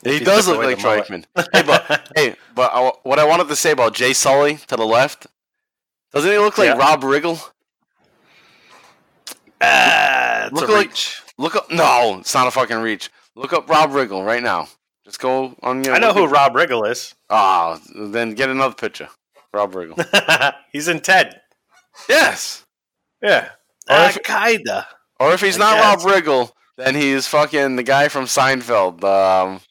Speaker 2: He does look like Troy
Speaker 3: mullet.
Speaker 2: Aikman. Hey, but hey, but I, what I wanted to say about Jay Sulli to the left, doesn't he look like
Speaker 3: Yeah.
Speaker 2: Rob Riggle?
Speaker 3: Ah, it's
Speaker 2: Look
Speaker 3: a
Speaker 2: like-. Look up. No, it's not a fucking reach. Look up Rob Riggle right now. Just go on your.
Speaker 3: I know who Rob Riggle is.
Speaker 2: Ah, then get another picture. Rob Riggle.
Speaker 3: He's in Ted.
Speaker 2: yes.
Speaker 3: Yeah.
Speaker 2: Or
Speaker 3: Uh,
Speaker 2: if-
Speaker 3: kinda.
Speaker 2: Or if he's
Speaker 3: I
Speaker 2: not
Speaker 3: guess.
Speaker 2: Rob Riggle, then he's fucking the guy from Seinfeld. Um,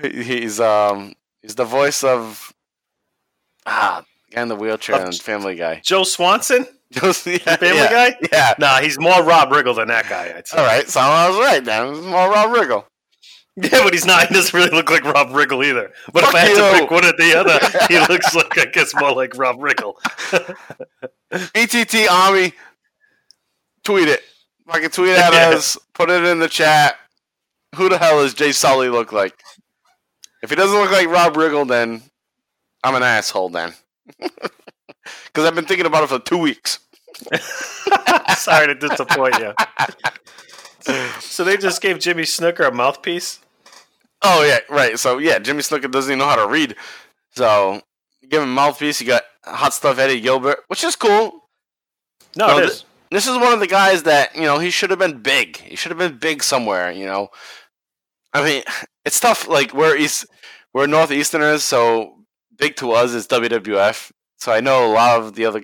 Speaker 2: he's um he's the voice of ah the guy in the wheelchair
Speaker 3: Of-
Speaker 2: and Family Guy.
Speaker 3: Joe Swanson?
Speaker 2: Just, yeah,
Speaker 3: Family
Speaker 2: yeah,
Speaker 3: Guy?
Speaker 2: Yeah.
Speaker 3: Nah, he's more Rob Riggle than that guy, I'd say.
Speaker 2: All right, so I was right then. It's more Rob Riggle.
Speaker 3: Yeah, but he's not. He doesn't really look like Rob Riggle either. But
Speaker 2: Fuck
Speaker 3: if I had
Speaker 2: you.
Speaker 3: to pick one or the other, he looks like, I guess, more like Rob Riggle.
Speaker 2: ETT E Army, tweet it. I can tweet at
Speaker 3: Yeah.
Speaker 2: us. Put it in the chat. Who the hell does Jay Sulli look like? If he doesn't look like Rob Riggle, then I'm an asshole. Then, because I've been thinking about it for two weeks.
Speaker 3: Sorry to disappoint you. So they just gave Jimmy Snuka a mouthpiece?
Speaker 2: Oh yeah, right. So yeah, Jimmy Snuka doesn't even know how to read. So you give him a mouthpiece. You got hot stuff Eddie Gilbert, which is cool.
Speaker 3: No, it
Speaker 2: th- This is one of the guys that you know he should have been big. He should have been big somewhere. You know, I mean, it's tough. Like we're east, we're northeasterners, so big to us is WWF. So I know a lot of the other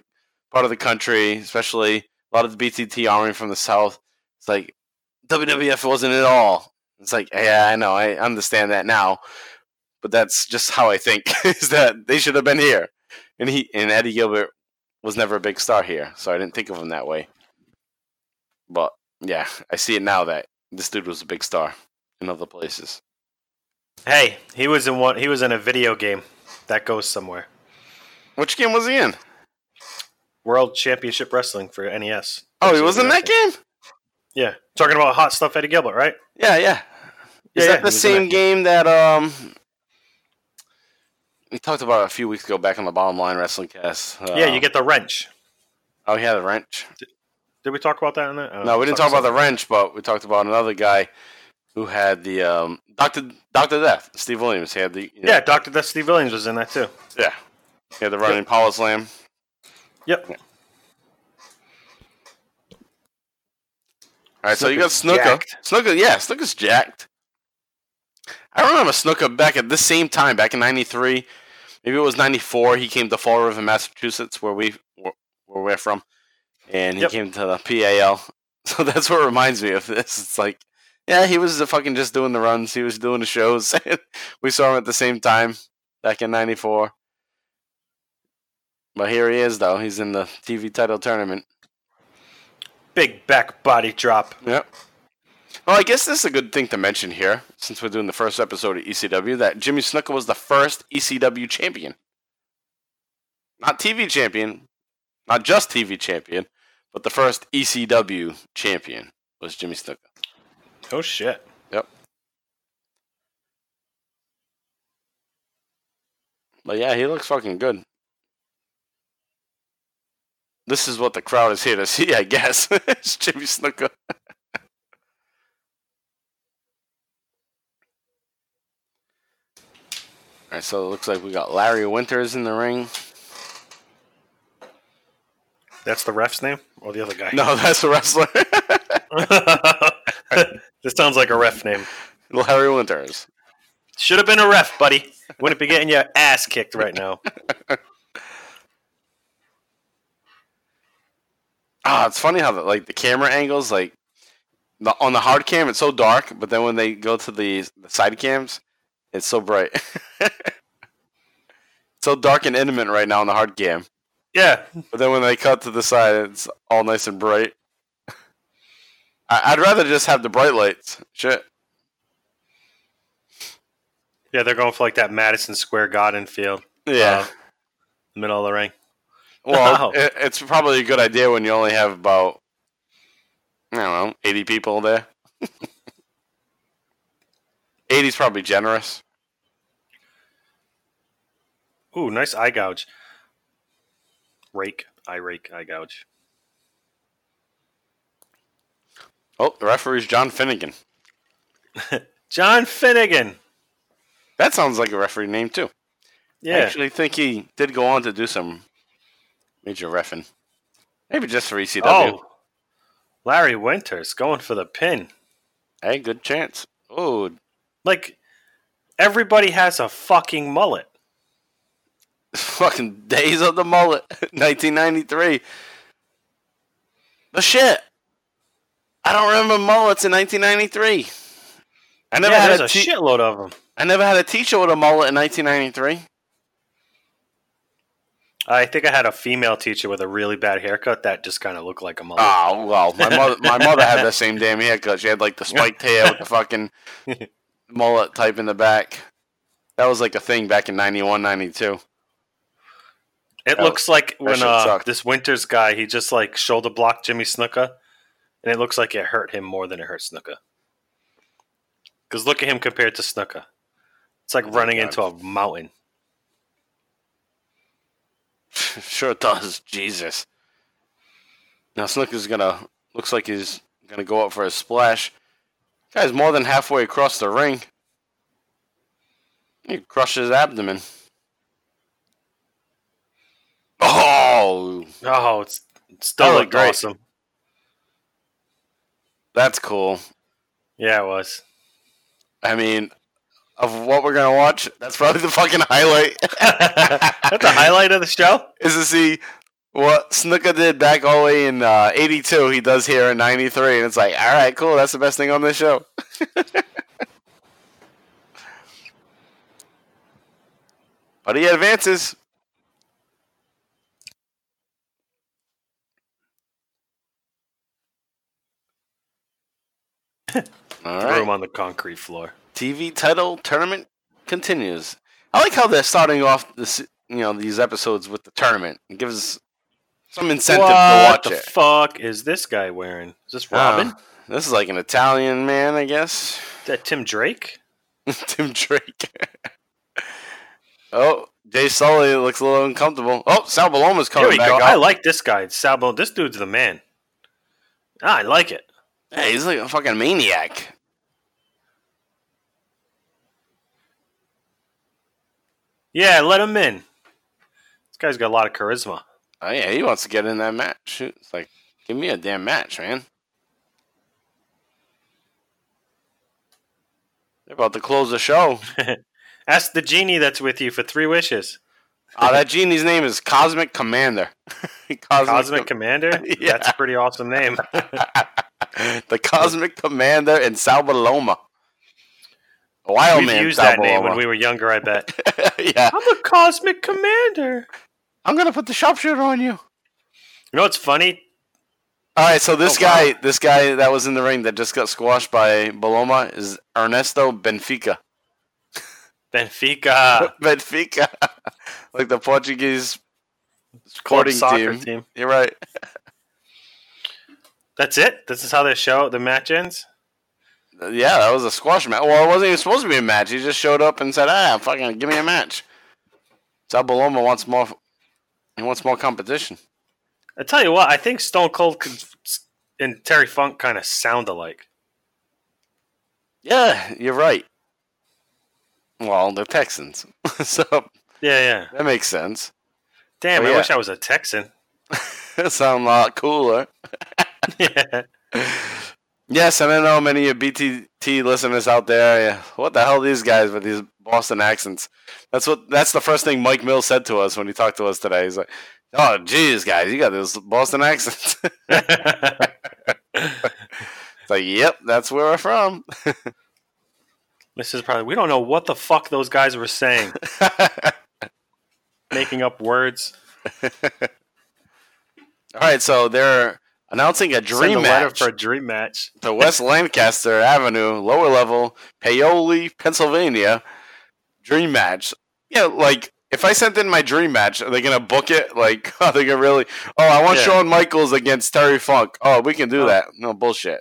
Speaker 2: part of the country, especially a lot of the BTT army from the South. It's like WWF wasn't at all. It's like, yeah, I know, I understand that now, but that's just how I think is that they should have been here, and he and Eddie Gilbert was never a big star here, so I didn't think of him that way. But yeah, I see it now that this dude was a big star in other places.
Speaker 3: Hey, he was in one. He was in a video game that goes somewhere.
Speaker 2: Which game was he in?
Speaker 3: World Championship Wrestling for NES.
Speaker 2: Oh, he was in that game.
Speaker 3: Yeah, talking about hot stuff, Eddie Gilbert, right?
Speaker 2: Yeah, yeah. Is
Speaker 3: Yeah, yeah,
Speaker 2: that
Speaker 3: he
Speaker 2: the same
Speaker 3: that
Speaker 2: game that um we talked about a few weeks ago back on the Bottom Line Wrestling Cast? Uh,
Speaker 3: yeah, you get the wrench.
Speaker 2: Oh, he had a wrench.
Speaker 3: Did we talk about that in there?
Speaker 2: No, we didn't talk about the wrench, but we talked about another guy who had the um Doctor Doctor Death, Steve Williams. He had the you know,
Speaker 3: Yeah, Doctor Death Steve Williams was in that too.
Speaker 2: yeah. He had the running power slam.
Speaker 3: Yep.
Speaker 2: All right, so you got Snuka.
Speaker 3: jacked.
Speaker 2: Snuka, yeah, Snuka's jacked. I remember Snuka back at the same time, back in '93. Maybe it was '94. He came to Fall River, Massachusetts, where we where we're from, and he
Speaker 3: Yep.
Speaker 2: came to the PAL. So that's what reminds me of this. It's like, yeah, he was fucking just doing the runs. He was doing the shows. we saw him at the same time back in '94. But here he is, though. He's in the TV title tournament.
Speaker 3: Big back body drop.
Speaker 2: Yep. Well, I guess this is a good thing to mention here, since we're doing the first episode of ECW, that Jimmy Snuka was the first ECW champion. Not TV champion, not just TV champion, but the first ECW champion was Jimmy Snuka.
Speaker 3: Oh shit.
Speaker 2: Yep. But yeah, he looks fucking good. This is what the crowd is here to see, I guess. it's Jimmy Snuka. Alright, so it looks like we got Larry Winters in the ring.
Speaker 3: That's the ref's name or the other guy?
Speaker 2: No, that's the wrestler.
Speaker 3: this sounds like a ref name.
Speaker 2: Larry Winters.
Speaker 3: Should have been a ref, buddy. Wouldn't be getting your ass kicked right now.
Speaker 2: Ah, it's funny how the, like the camera angles, like the, on the hard cam, it's so dark, but then when they go to the, the side cams, it's so bright. so dark and intimate right now on the hard cam,
Speaker 3: Yeah,
Speaker 2: but then when they cut to the side, it's all nice and bright. I, I'd rather just have the bright lights. Shit.
Speaker 3: yeah, they're going for like that Madison Square Garden field,
Speaker 2: Yeah.
Speaker 3: Uh, middle of the ring.
Speaker 2: Well,
Speaker 3: wow. Oh.
Speaker 2: it, it's probably a good idea when you only have about I don't know, eighty people there. 80's probably generous.
Speaker 3: Ooh, nice eye gouge. Rake, eye rake, eye gouge.
Speaker 2: Oh, the referee's John Finnegan.
Speaker 3: John Finnegan.
Speaker 2: That sounds like a referee name too. I
Speaker 3: Yeah,
Speaker 2: actually think he did go on to do some major refing. Maybe just for ECW.
Speaker 3: Oh, Larry Winters going for the pin.
Speaker 2: Hey, good chance. Oh,
Speaker 3: Like everybody has a fucking mullet.
Speaker 2: fucking days of the mullet, 1993. The shit. I don't remember mullets in 1993. I never
Speaker 3: yeah,
Speaker 2: had a
Speaker 3: a shitload of them.
Speaker 2: I never had a teacher with a mullet in 1993.
Speaker 3: I think I had a female teacher with a really bad haircut that just kind of looked like a mullet.
Speaker 2: Oh well, my mother my mother had the same damn haircut. She had like the spiked hair with the fucking mullet type in the back. That was like a thing back in 91, 92.
Speaker 3: it
Speaker 2: that-
Speaker 3: looks like when uh, this Winters guy, he just like shoulder blocked Jimmy Snuka, and it looks like it hurt him more than it hurt Snuka. Because look at him compared to Snuka. It's like
Speaker 2: Oh,
Speaker 3: running into a mountain.
Speaker 2: sure does. Jesus. Now Snuka's gonna looks like he's gonna go up for a splash. Guy's more than halfway across the ring. He crushes his abdomen. Oh,
Speaker 3: Oh, it's, it still looked
Speaker 2: great.
Speaker 3: awesome.
Speaker 2: that's cool.
Speaker 3: Yeah, it was.
Speaker 2: I mean, of what we're gonna watch, that's probably the fucking highlight.
Speaker 3: That's the highlight of the show.
Speaker 2: is to see what Snuka did back all the way in uh, 82, he does here in 93. And it's like, all right, cool. That's the best thing on this show. but he advances. All
Speaker 3: Threw
Speaker 2: right.
Speaker 3: him on the concrete floor.
Speaker 2: TV title tournament continues. I like how they're starting off this, you know, these episodes with the tournament. It gives some incentive
Speaker 3: what
Speaker 2: to watch
Speaker 3: the
Speaker 2: it.
Speaker 3: fuck is this guy wearing? Is this Robin?
Speaker 2: Uh, this is like an Italian man, I guess.
Speaker 3: is that Tim Drake?
Speaker 2: Tim Drake. oh, Jay Sulli looks a little uncomfortable. Oh, Sal Bellomo's
Speaker 3: Here
Speaker 2: coming
Speaker 3: we
Speaker 2: back
Speaker 3: go.
Speaker 2: up.
Speaker 3: I like this guy, Sabo. This dude's the man. Ah, I like it.
Speaker 2: Hey, he's like a fucking maniac.
Speaker 3: Yeah, let him in. This guy's got a lot of charisma.
Speaker 2: Oh yeah, he wants to get in that match. Shoot, It's like, give me a damn match, man. They're about to close the show.
Speaker 3: Ask the genie that's with you for three wishes.
Speaker 2: Oh, that genie's name is Cosmic Commander. Cosmic,
Speaker 3: Cosmic
Speaker 2: Com-
Speaker 3: Commander?
Speaker 2: Yeah.
Speaker 3: That's a pretty awesome name.
Speaker 2: the Cosmic Commander in Sal Bellomo. Wild
Speaker 3: We've
Speaker 2: man
Speaker 3: used that name when we were younger, I bet.
Speaker 2: yeah,
Speaker 3: I'm a Cosmic Commander.
Speaker 2: I'm gonna put the sharpshooter on you.
Speaker 3: You know what's funny?
Speaker 2: All right, so this
Speaker 3: Oh, wow.
Speaker 2: guy, this guy that was in the ring that just got squashed by Bellomo is Ernesto Benfica.
Speaker 3: Benfica.
Speaker 2: Benfica, like the Portuguese
Speaker 3: Club
Speaker 2: sporting
Speaker 3: soccer
Speaker 2: team.
Speaker 3: team.
Speaker 2: You're right.
Speaker 3: That's it? This is how the show, the match ends?
Speaker 2: Yeah, that was a squash match. Well, it wasn't even supposed to be a match. He just showed up and said, "Ah, fucking give me a match." Sal Bellomo wants more. He wants more competition.
Speaker 3: I tell you what, I think Stone Cold and Terry Funk kind of sound alike.
Speaker 2: Yeah, you're right. Well, they're Texans, so
Speaker 3: Yeah, yeah.
Speaker 2: that makes sense.
Speaker 3: Damn,
Speaker 2: Oh,
Speaker 3: I
Speaker 2: yeah.
Speaker 3: wish I was a Texan.
Speaker 2: That sound a lot cooler.
Speaker 3: yeah.
Speaker 2: Yes, and I know many of BTT listeners out there. Yeah, what the hell, these guys with these Boston accents? That's what. That's the first thing Mike Mills said to us when he talked to us today. He's like, "Oh, geez, guys, you got those Boston accents." it's like, "Yep, that's where we're from."
Speaker 3: this is probably, we don't know what the fuck those guys were saying. Making up words.
Speaker 2: All right, so they're announcing a
Speaker 3: Send
Speaker 2: dream
Speaker 3: a
Speaker 2: match
Speaker 3: for a dream match.
Speaker 2: to West Lancaster Avenue, lower level, Paoli, Pennsylvania. Dream match. Yeah, like if I sent in my dream match, are they gonna book it? Like, are they gonna really? Oh, I want
Speaker 3: Yeah.
Speaker 2: Shawn Michaels against Terry Funk. Oh, we can do
Speaker 3: Oh.
Speaker 2: that. No bullshit.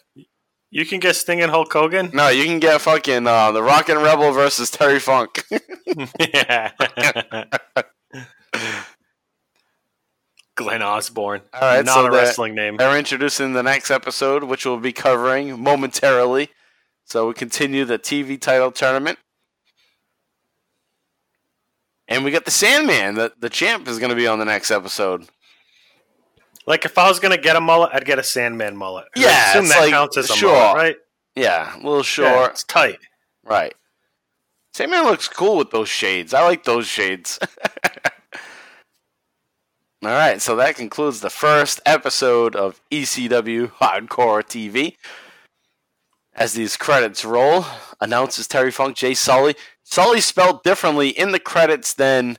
Speaker 3: You can get Sting and Hulk Hogan?
Speaker 2: No, you can get fucking uh, the Rockin' Rebel versus Terry Funk.
Speaker 3: yeah. Glenn Osborne.
Speaker 2: All right,
Speaker 3: Not
Speaker 2: so
Speaker 3: a wrestling name.
Speaker 2: They're introducing the next episode, which we'll be covering momentarily. So we continue the TV title tournament. And we got the Sandman. The, the champ is going to be on the next episode.
Speaker 3: Like if I was gonna get a mullet, I'd get a Sandman mullet. I
Speaker 2: Yeah,
Speaker 3: assume that
Speaker 2: like-
Speaker 3: counts as a
Speaker 2: sure.
Speaker 3: mullet, right?
Speaker 2: Yeah, a little
Speaker 3: Yeah,
Speaker 2: short.
Speaker 3: it's tight.
Speaker 2: Right. Sandman looks cool with those shades. I like those shades. All right, so that concludes the first episode of ECW Hardcore TV. As these credits roll, announces Terry Funk, Jay Sully. Sully spelled differently in the credits than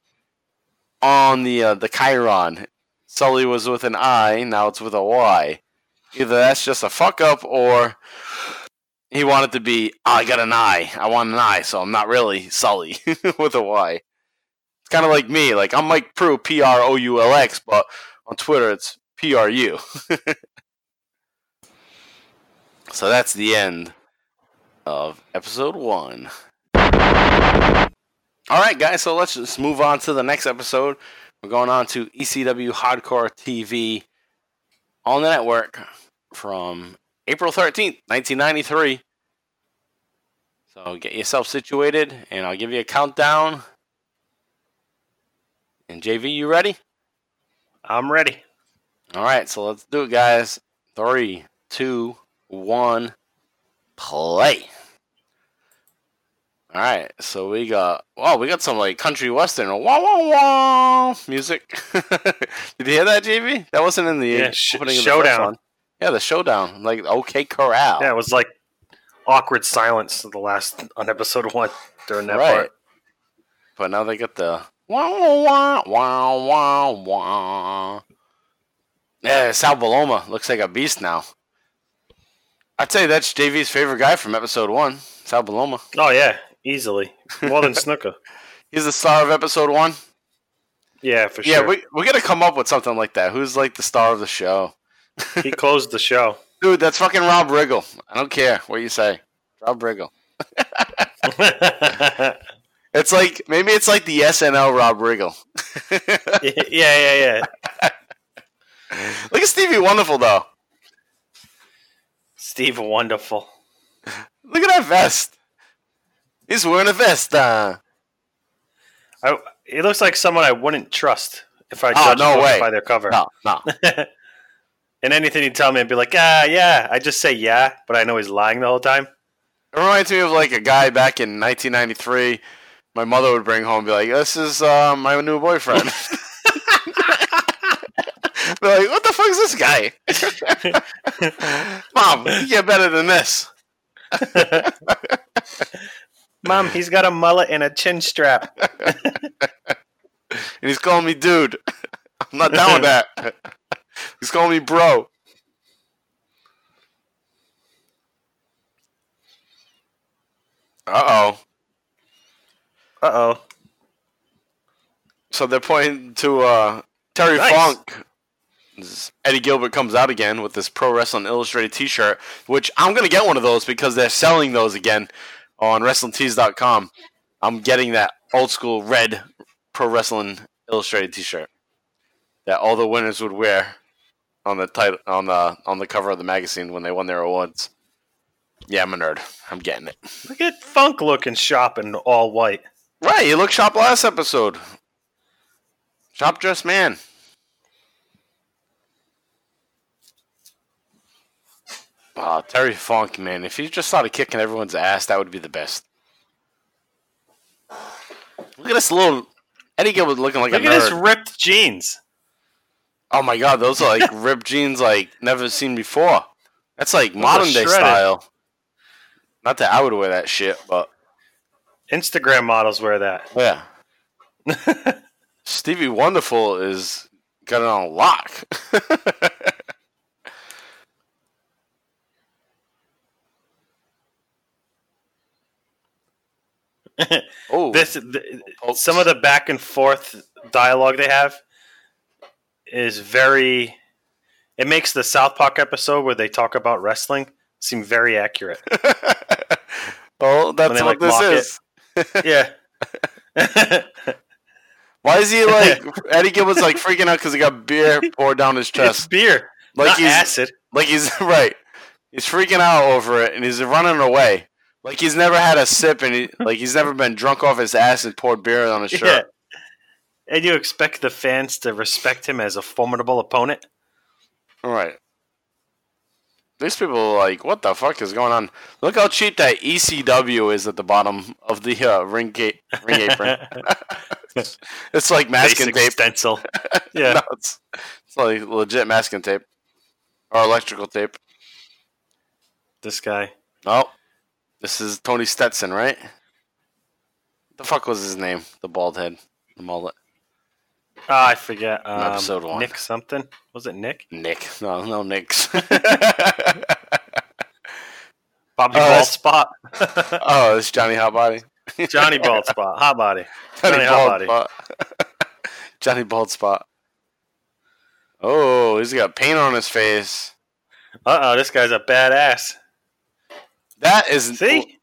Speaker 2: on the uh, the Chyron. Sully was with an I, now it's with a Y. Either that's just a fuck up or he wanted to be, oh, I got an I. I want an I, so I'm not really Sully with a Y. Kind of like me. Like, I'm Mike Proulx, P R O U L X, but on Twitter it's P R U. so that's the end of episode one. All right, guys, so let's just move on to the next episode. We're going on to ECW Hardcore TV on the network from April 13th, 1993. So get yourself situated, and I'll give you a countdown. And JV, you ready?
Speaker 3: I'm ready.
Speaker 2: All right, so let's do it, guys. Three, two, one, play. All right, so we got wow, we got some like country western wah wah wah music. Did you hear that, JV? That wasn't in the
Speaker 3: Yeah, sh-
Speaker 2: opening of the
Speaker 3: showdown.
Speaker 2: one. Yeah, the showdown, like OK Corral.
Speaker 3: Yeah, it was like awkward silence the last on episode one during that
Speaker 2: Right.
Speaker 3: part.
Speaker 2: But now they got the wah wah wah wah wah. Yeah, Sal Bellomo looks like a beast now. I'd say that's JV's favorite guy from episode one, Sal Bellomo.
Speaker 3: Oh yeah, easily more than Snuka.
Speaker 2: He's the star of episode one.
Speaker 3: Yeah, for
Speaker 2: Yeah,
Speaker 3: sure.
Speaker 2: Yeah, we we gotta come up with something like that. Who's like the star of the show?
Speaker 3: he closed the show.
Speaker 2: Dude, that's fucking Rob Riggle. I don't care what you say. Rob Riggle. It's like maybe it's like the SNL Rob Riggle.
Speaker 3: yeah, yeah, yeah.
Speaker 2: Look at Stevie Wonderful though.
Speaker 3: Steve Wonderful.
Speaker 2: Look at that vest. He's wearing a vest. Uh.
Speaker 3: I, he looks like someone I wouldn't trust if I
Speaker 2: Oh,
Speaker 3: judged
Speaker 2: no
Speaker 3: a book
Speaker 2: way.
Speaker 3: by their cover.
Speaker 2: No, no.
Speaker 3: and anything he'd tell me, I'd be like, ah, yeah. I just say yeah, but I know he's lying the whole time.
Speaker 2: It reminds me of like a guy back in 1993. My mother would bring home and be like, "This is uh, my new boyfriend." be like, "What the fuck is this guy?" Mom, you get better than this.
Speaker 3: Mom, he's got a mullet and a chin strap.
Speaker 2: And he's calling me dude. I'm not down with that. He's calling me bro. Uh oh.
Speaker 3: Uh oh.
Speaker 2: So they're pointing to uh, Terry
Speaker 3: Nice.
Speaker 2: Funk. Eddie Gilbert comes out again with this Pro Wrestling Illustrated T-shirt, which I'm gonna get one of those because they're selling those again on WrestlingTees.com. I'm getting that old school red Pro Wrestling Illustrated T-shirt that all the winners would wear on the title on the on the cover of the magazine when they won their awards. Yeah, I'm a nerd. I'm getting it.
Speaker 3: Look at Funk looking sharp and all white.
Speaker 2: Right, you look shop last episode. Shop dress man. Ah, Terry Funk, man. If he just started kicking everyone's ass, that would be the best. Look at this little Eddie Gilbert looking like
Speaker 3: Look
Speaker 2: a
Speaker 3: at
Speaker 2: nerd.
Speaker 3: his ripped jeans.
Speaker 2: oh my god, those are like ripped jeans like never seen before. That's like
Speaker 3: Those
Speaker 2: modern day
Speaker 3: shredded.
Speaker 2: style. Not that I would wear that shit, but
Speaker 3: Instagram models wear that.
Speaker 2: yeah. Stevie Wonderful is got it on lock. oh,
Speaker 3: this th-
Speaker 2: Pokes.
Speaker 3: some of the back and forth dialogue they have is very it makes the south park episode where they talk about wrestling seem very accurate
Speaker 2: well, oh, that's
Speaker 3: they,
Speaker 2: what
Speaker 3: like,
Speaker 2: this is.
Speaker 3: Yeah
Speaker 2: Why is he like Eddie Gilbert's like freaking out because he got beer poured down his
Speaker 3: it's
Speaker 2: chest?
Speaker 3: beer
Speaker 2: Like
Speaker 3: not
Speaker 2: he's
Speaker 3: acid
Speaker 2: like he's right. He's freaking out over it and he's running away. Like he's never had a sip and he like he's never been drunk off his ass and poured beer on his
Speaker 3: yeah
Speaker 2: shirt.
Speaker 3: and you expect the fans to respect him as a formidable opponent
Speaker 2: All right. These people are like, what the fuck is going on? Look how cheap that ECW is at the bottom of the uh, ring gate ring apron. it's like masking
Speaker 3: Basic
Speaker 2: tape.
Speaker 3: stencil yeah
Speaker 2: No, it's, it's like legit masking tape or electrical tape.
Speaker 3: this guy
Speaker 2: Oh, this is Tony Stetson, right? The fuck was his name? The bald head, the mullet.
Speaker 3: Ah, I forget. Um,
Speaker 2: episode one.
Speaker 3: Nick something. Was it Nick?
Speaker 2: Nick. No, no Nicks.
Speaker 3: Bobby
Speaker 2: Oh,
Speaker 3: Bald Spot.
Speaker 2: oh, it's Johnny Hotbody.
Speaker 3: Johnny Bald Spot. Hot body.
Speaker 2: Johnny,
Speaker 3: Johnny
Speaker 2: Bald
Speaker 3: Hotbody.
Speaker 2: Spot. Johnny Bald Spot. Oh, he's got paint on his face.
Speaker 3: Uh oh, this guy's a badass.
Speaker 2: That is
Speaker 3: See?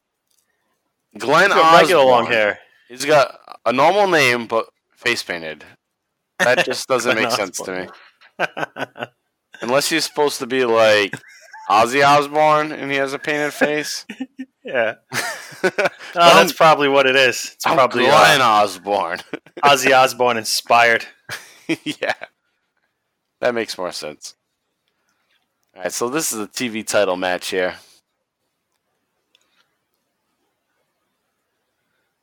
Speaker 2: Glenn
Speaker 3: He's got regular long hair.
Speaker 2: He's got a normal name, but face painted. That just doesn't make sense to me. Unless he's supposed to be like Ozzy Osbourne and he has a painted face.
Speaker 3: yeah. Oh, that's probably what it is. It's
Speaker 2: I'm
Speaker 3: probably
Speaker 2: Glenn
Speaker 3: uh,
Speaker 2: Osborne.
Speaker 3: Ozzy Osbourne inspired.
Speaker 2: yeah. That makes more sense. Alright, so this is a TV title match here.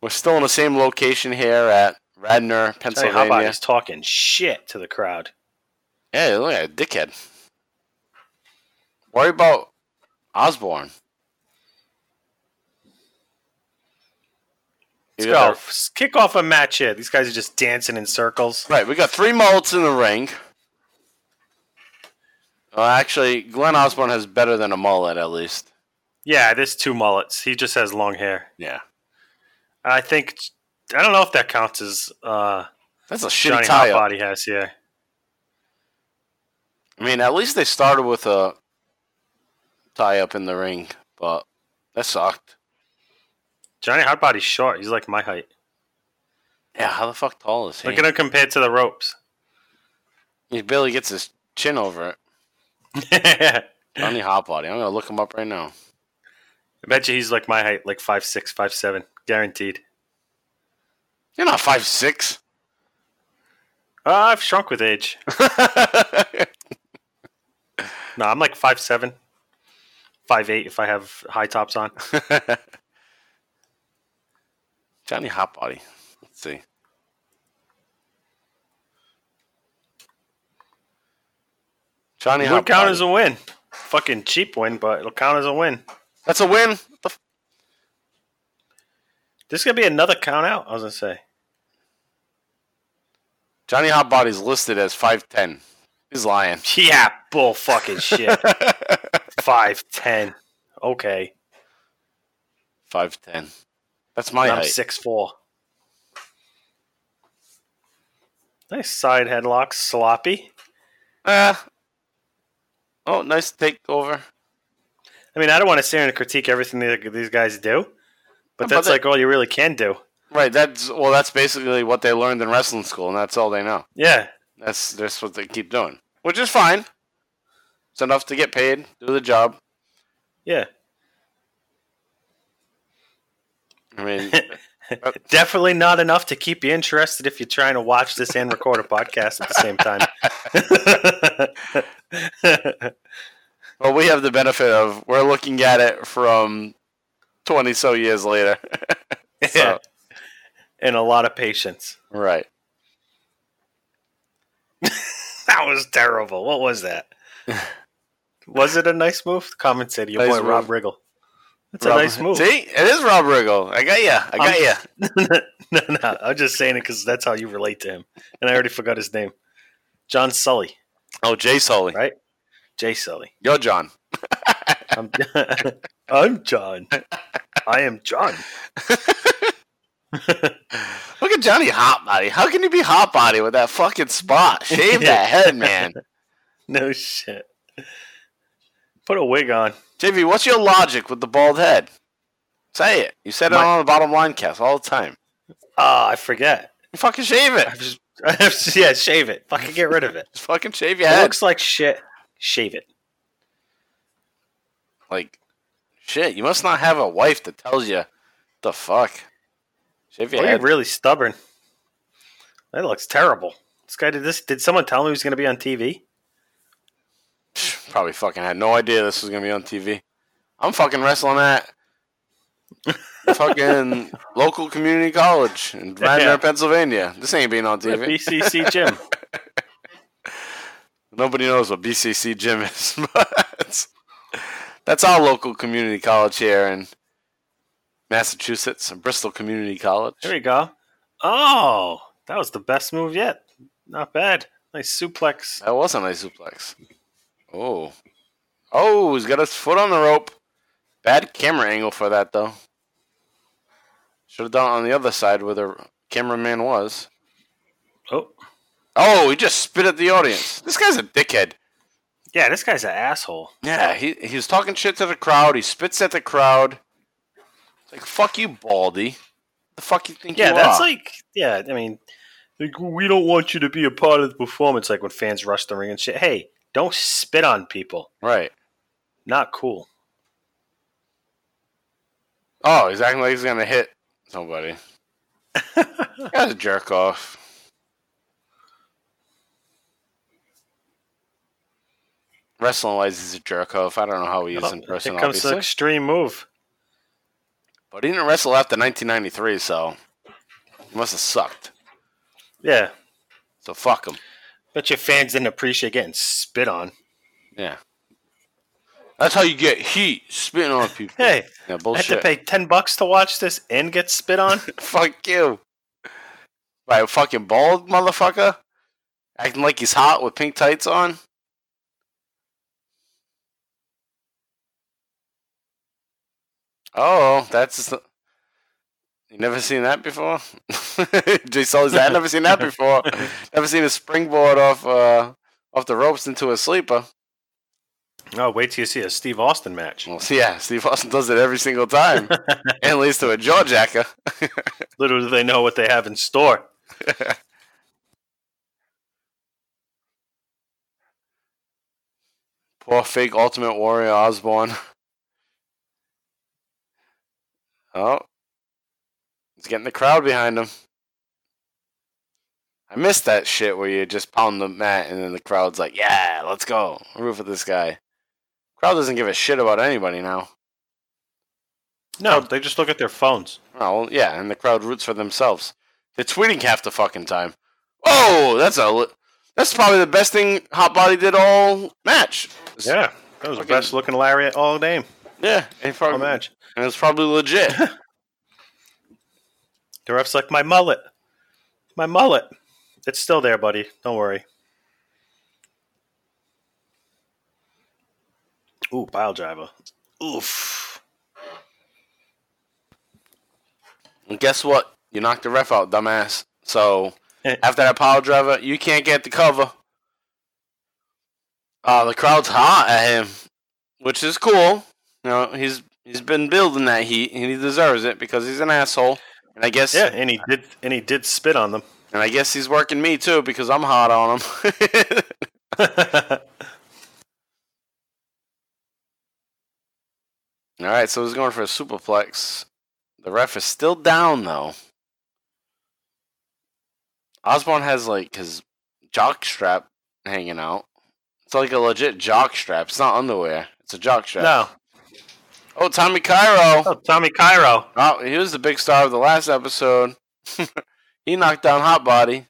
Speaker 2: We're still in the same location here at Radnor, Pennsylvania.
Speaker 3: he's talking shit to the crowd.
Speaker 2: Yeah, look at a dickhead. Worry about Osborne.
Speaker 3: Let's go. F- Kick off a match here. These guys are just dancing in circles.
Speaker 2: Right, we got three mullets in the ring. Well, actually, Glenn Osborne has better than a mullet, at least.
Speaker 3: Yeah, there's two mullets. He just has long hair.
Speaker 2: Yeah.
Speaker 3: I think I don't know if that counts as uh,
Speaker 2: That's a shitty
Speaker 3: Johnny
Speaker 2: tie up.
Speaker 3: Hotbody has here.
Speaker 2: I mean, at least they started with a tie up in the ring, but that sucked.
Speaker 3: Johnny Hotbody's short. He's like my height.
Speaker 2: Yeah, how the fuck tall is he?
Speaker 3: Look at him compared to the ropes.
Speaker 2: He barely gets his chin over it. Johnny Hotbody. I'm gonna look him up right now.
Speaker 3: I bet you he's like my height, like five six, five seven, guaranteed.
Speaker 2: You're not five six.
Speaker 3: Uh, I've shrunk with age. No, I'm like five seven, five eight if I have high tops on.
Speaker 2: Johnny Hotbody. Let's see. Johnny
Speaker 3: It would count as a win. Fucking cheap win, but it'll count as a win.
Speaker 2: That's a win. What the f-
Speaker 3: This is gonna be another count out. I was gonna say.
Speaker 2: Johnny Hotbody's listed as five ten. He's lying.
Speaker 3: Yeah, bull fucking shit. Five ten. Okay,
Speaker 2: Five ten. That's my
Speaker 3: I'm
Speaker 2: height.
Speaker 3: six four. Nice side headlock, sloppy.
Speaker 2: Uh, oh, nice takeover.
Speaker 3: I mean, I don't want to sit here and critique everything that these guys do, but that's
Speaker 2: that-
Speaker 3: like all you really can do.
Speaker 2: Right. That's well. That's basically what they learned in wrestling school, and that's all they know.
Speaker 3: Yeah,
Speaker 2: That's that's what they keep doing, which is fine. It's enough to get paid, do the job.
Speaker 3: yeah.
Speaker 2: I mean,
Speaker 3: Definitely not enough to keep you interested if you're trying to watch this and record a podcast at the same time.
Speaker 2: well, we have the benefit of we're looking at it from twenty so years later. So,
Speaker 3: Yeah. And a lot of patience.
Speaker 2: Right.
Speaker 3: That was terrible. What was that? was it a nice move? Comment said your
Speaker 2: Nice
Speaker 3: boy Rob
Speaker 2: move.
Speaker 3: Riggle. That's
Speaker 2: Rob-
Speaker 3: a nice move.
Speaker 2: See, it is Rob Riggle. I got ya. I got
Speaker 3: I'm-
Speaker 2: ya.
Speaker 3: no, no, I'm just saying it because that's how you relate to him. And I already forgot his name. John Sully,
Speaker 2: Oh, Jay Sulli.
Speaker 3: right? Jay Sulli.
Speaker 2: Yo, John.
Speaker 3: I'm, I'm John. I am John.
Speaker 2: Look at Johnny Hotbody. How can you be Hotbody with that fucking spot? Shave that head, man.
Speaker 3: No shit. Put a wig on.
Speaker 2: JV, what's your logic with the bald head? Say it. You said it
Speaker 3: My-
Speaker 2: on the bottom line cast all the time.
Speaker 3: Ah, I forget.
Speaker 2: You fucking shave it.
Speaker 3: I just, I just, yeah, shave it. Fucking get rid of it.
Speaker 2: Just fucking shave your
Speaker 3: It
Speaker 2: head.
Speaker 3: looks like shit. Shave it.
Speaker 2: like shit. You must not have a wife that tells you the fuck. Shave your
Speaker 3: Oh, you're really stubborn. That looks terrible. This guy did this. Did someone tell him he was going to be on TV?
Speaker 2: Probably fucking had no idea this was gonna be on TV. I'm fucking wrestling at fucking local community college in Radnor,
Speaker 3: Yeah.
Speaker 2: Pennsylvania. This ain't being on
Speaker 3: The
Speaker 2: TV.
Speaker 3: BCC gym.
Speaker 2: Nobody knows what BCC gym is, but that's our local community college here in Massachusetts, and Bristol Community College.
Speaker 3: There we go. Oh, that was the best move yet. Not bad. Nice suplex.
Speaker 2: That was a nice suplex. Oh. Oh, he's got his foot on the rope. Bad camera angle for that, though. Should have done it on the other side where the cameraman was.
Speaker 3: Oh,
Speaker 2: Oh, he just spit at the audience. This guy's a dickhead.
Speaker 3: yeah. This guy's an asshole.
Speaker 2: Yeah, he, he was talking shit to the crowd. He spits at the crowd. It's like, fuck you, Baldy. The fuck you think
Speaker 3: Yeah,
Speaker 2: you
Speaker 3: that's
Speaker 2: are?
Speaker 3: like. Yeah, I mean, like, we don't want you to be a part of the performance. Like when fans rush the ring and shit. Hey, don't spit on people.
Speaker 2: right.
Speaker 3: Not cool.
Speaker 2: Oh, he's acting like he's gonna hit somebody. That's a jerk off. Wrestling wise, he's a jerk off. I don't know how he is in
Speaker 3: Oh,
Speaker 2: person.
Speaker 3: Here comes the
Speaker 2: Obviously,
Speaker 3: extreme move.
Speaker 2: But he didn't wrestle after 1993, so he must have sucked.
Speaker 3: Yeah.
Speaker 2: So fuck him.
Speaker 3: Bet your fans didn't appreciate getting spit on.
Speaker 2: Yeah. That's how you get heat, spitting on people.
Speaker 3: Hey,
Speaker 2: yeah,
Speaker 3: I had to pay ten bucks to watch this and get spit on.
Speaker 2: Fuck you. By a fucking bald motherfucker? Acting like he's hot with pink tights on? Oh, that's. You never seen that before? Jay Sulli's that never seen that before. never seen a springboard off uh, off the ropes into a sleeper.
Speaker 3: oh, wait till you see a Steve Austin match.
Speaker 2: Well, yeah, Steve Austin does it every single time, and leads to a jaw jacker.
Speaker 3: Little do they know what they have in store.
Speaker 2: Poor fake Ultimate Warrior Osborne. Oh, he's getting the crowd behind him. I miss that shit where you just pound the mat and then the crowd's like, "Yeah, let's go, root for this guy." Crowd doesn't give a shit about anybody now.
Speaker 3: No, they just look at their phones.
Speaker 2: Oh, well, yeah, and the crowd roots for themselves. They're tweeting half the fucking time. Oh, that's a that's probably the best thing Hot Body did all match.
Speaker 3: Yeah, that was the best looking lariat all game.
Speaker 2: yeah, and,
Speaker 3: All match.
Speaker 2: And it's probably legit.
Speaker 3: The ref's like, my mullet. My mullet. It's still there, buddy. Don't worry. Ooh, pile driver. Oof.
Speaker 2: And guess what? You knocked the ref out, dumbass. So
Speaker 3: Eh.
Speaker 2: after that pile driver, you can't get the cover. Uh, the crowd's hot at him, which is cool. You know, he's he's been building that heat, and he deserves it because he's an asshole. And I guess,
Speaker 3: Yeah, and he did, and he did spit on them.
Speaker 2: and I guess he's working me too because I'm hot on him. All right, so he's going for a superplex. The ref is still down though. Osbourne has like his jock strap hanging out. It's like a legit jock strap. It's not underwear. It's a jock strap.
Speaker 3: no.
Speaker 2: Oh, Tommy Cairo.
Speaker 3: Oh, Tommy Cairo.
Speaker 2: Oh, he was the big star of the last episode. he knocked down Hot Body.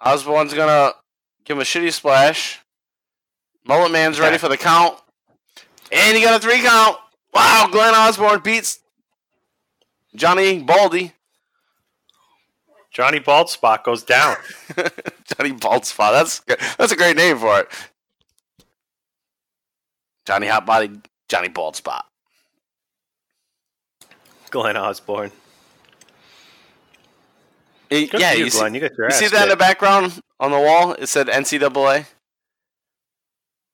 Speaker 2: Osbourne's gonna give him a shitty splash. Mullet Man's ready for the count. And he got a three count. Wow, Glen Osbourne beats Johnny Baldy.
Speaker 3: Johnny Baldspot goes down.
Speaker 2: Johnny Baldspot. That's that's a great name for it. Johnny Hot Body, Johnny Baldspot.
Speaker 3: Glen Osbourne.
Speaker 2: He-
Speaker 3: Good
Speaker 2: yeah,
Speaker 3: for you,
Speaker 2: you see,
Speaker 3: Glen. you got your
Speaker 2: You see that in the background on the wall? It said NCAA.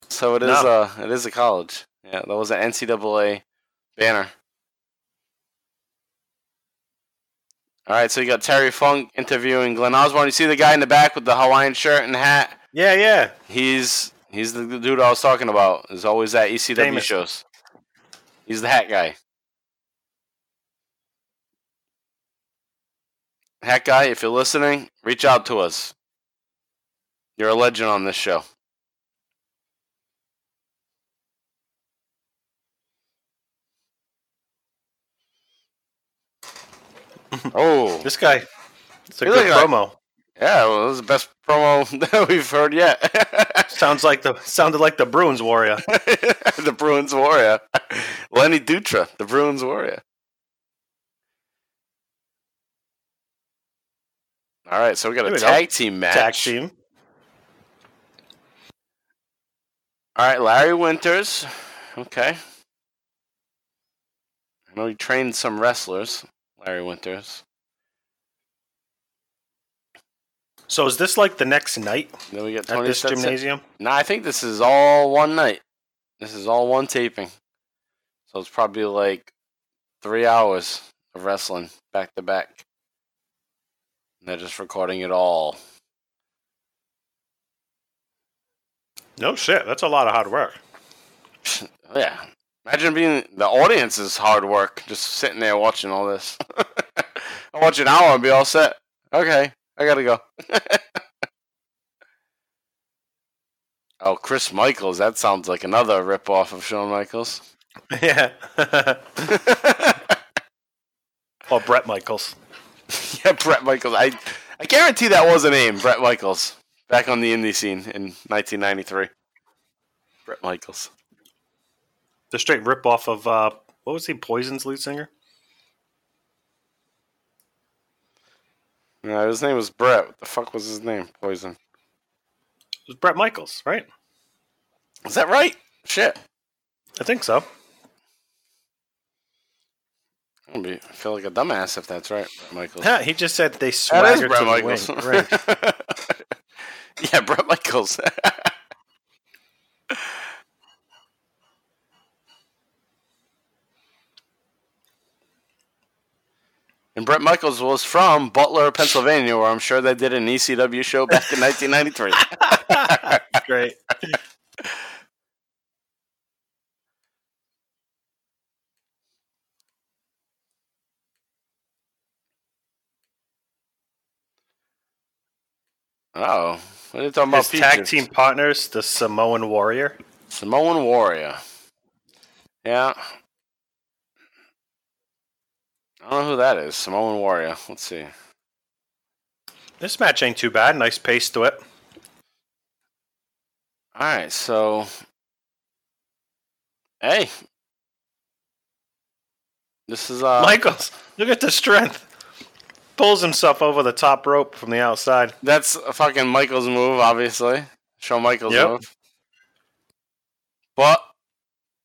Speaker 2: So it is
Speaker 3: No.
Speaker 2: uh it is a college. Yeah, that was an NCAA banner. All right, so you got Terry Funk interviewing Glen Osbourne. You see the guy in the back with the Hawaiian shirt and hat?
Speaker 3: Yeah, yeah.
Speaker 2: He's he's the dude I was talking about. Is always at ECW
Speaker 3: Famous.
Speaker 2: shows. He's the hat guy. Hat guy, if you're listening, reach out to us. You're a legend on this show. oh,
Speaker 3: This guy. It's a
Speaker 2: You
Speaker 3: good promo.
Speaker 2: Yeah, well, this is the best promo that we've heard yet.
Speaker 3: Sounds like the sounded like the Bruins warrior.
Speaker 2: the Bruins Warrior. Lenny Dutra, the Bruins Warrior. All right, so we got
Speaker 3: Here
Speaker 2: a
Speaker 3: we go.
Speaker 2: tag team match.
Speaker 3: Tag team.
Speaker 2: All right, Larry Winters. Okay. I know he trained some wrestlers, Larry Winters.
Speaker 3: So is this like the next night
Speaker 2: Then we got
Speaker 3: at
Speaker 2: Tony
Speaker 3: this
Speaker 2: Stetson.
Speaker 3: gymnasium?
Speaker 2: No, I think this is all one night. This is all one taping. So it's probably like three hours of wrestling back to back. And they're just recording it all.
Speaker 3: No shit. That's a lot of hard work.
Speaker 2: Yeah. Imagine being the audience is hard work, just sitting there watching all this. I'll watch an hour and be all set. Okay, I gotta go. oh, Chris Michaels. That sounds like another ripoff of Shawn Michaels.
Speaker 3: yeah. Or Bret Michaels.
Speaker 2: yeah, Bret Michaels. I I guarantee that was a name, Bret Michaels, back on the indie scene in 1993. Bret Michaels.
Speaker 3: The straight rip off of uh, what was he? Poison's lead singer.
Speaker 2: No, his name was Bret. What the fuck was his name? Poison.
Speaker 3: It was Bret Michaels, right?
Speaker 2: Is that right? Shit.
Speaker 3: I think so.
Speaker 2: I'm be, I feel like a dumbass if that's right, Bret Michaels.
Speaker 3: Yeah, he just said they
Speaker 2: That is
Speaker 3: swaggered
Speaker 2: Brett
Speaker 3: to the
Speaker 2: Michaels.
Speaker 3: wing- ring.
Speaker 2: yeah, Bret Michaels. and Bret Michaels was from Butler, Pennsylvania, where I'm sure they did an ECW show back in 1993.
Speaker 3: Great.
Speaker 2: Oh, what are you talking about?
Speaker 3: His tag
Speaker 2: features?
Speaker 3: team partners, the Samoan Warrior.
Speaker 2: Samoan Warrior. Yeah. I don't know who that is. Samoan Warrior. Let's see.
Speaker 3: This match ain't too bad. Nice pace to it.
Speaker 2: All right, so hey, this is uh,
Speaker 3: Michaels, look at the strength. Pulls himself over the top rope from the outside.
Speaker 2: that's a fucking Michaels move, obviously. Shawn Michaels
Speaker 3: Yep.
Speaker 2: move, but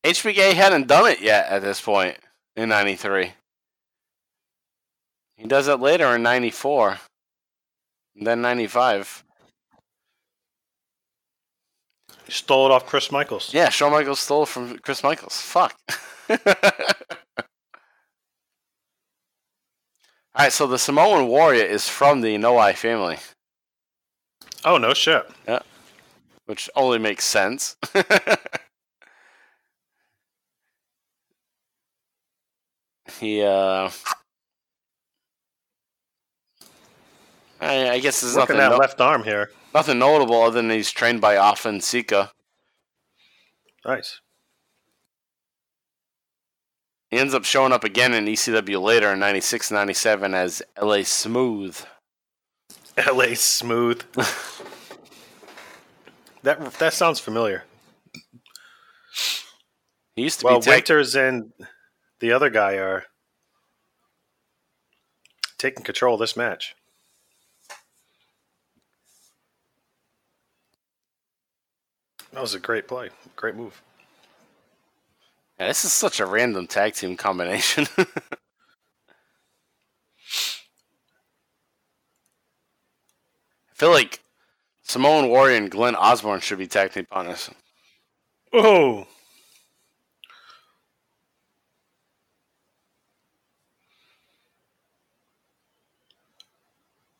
Speaker 2: HBK hadn't done it yet at this point in '93. He does it later in '94, then '95.
Speaker 3: He stole it off Chris Michaels.
Speaker 2: Yeah, Shawn Michaels stole it from Chris Michaels. Fuck. All right, so the Samoan Warrior is from the Anoa'i family,
Speaker 3: Oh no shit. Yeah.
Speaker 2: Which only makes sense. he, uh, I, I guess there's
Speaker 3: Working
Speaker 2: nothing,
Speaker 3: that
Speaker 2: no-
Speaker 3: left arm here.
Speaker 2: nothing notable other than he's trained by Afen Sika.
Speaker 3: Nice.
Speaker 2: He ends up showing up again in ECW later in 96 97 as LA Smooth.
Speaker 3: LA Smooth. that that sounds familiar.
Speaker 2: He used to
Speaker 3: Well,
Speaker 2: be tag-
Speaker 3: Winters and the other guy are taking control of this match. That was a great play. Great move.
Speaker 2: Yeah, this is such a random tag team combination. I feel like Samoan Warrior and Glen Osbourne should be tag team partners.
Speaker 3: Oh.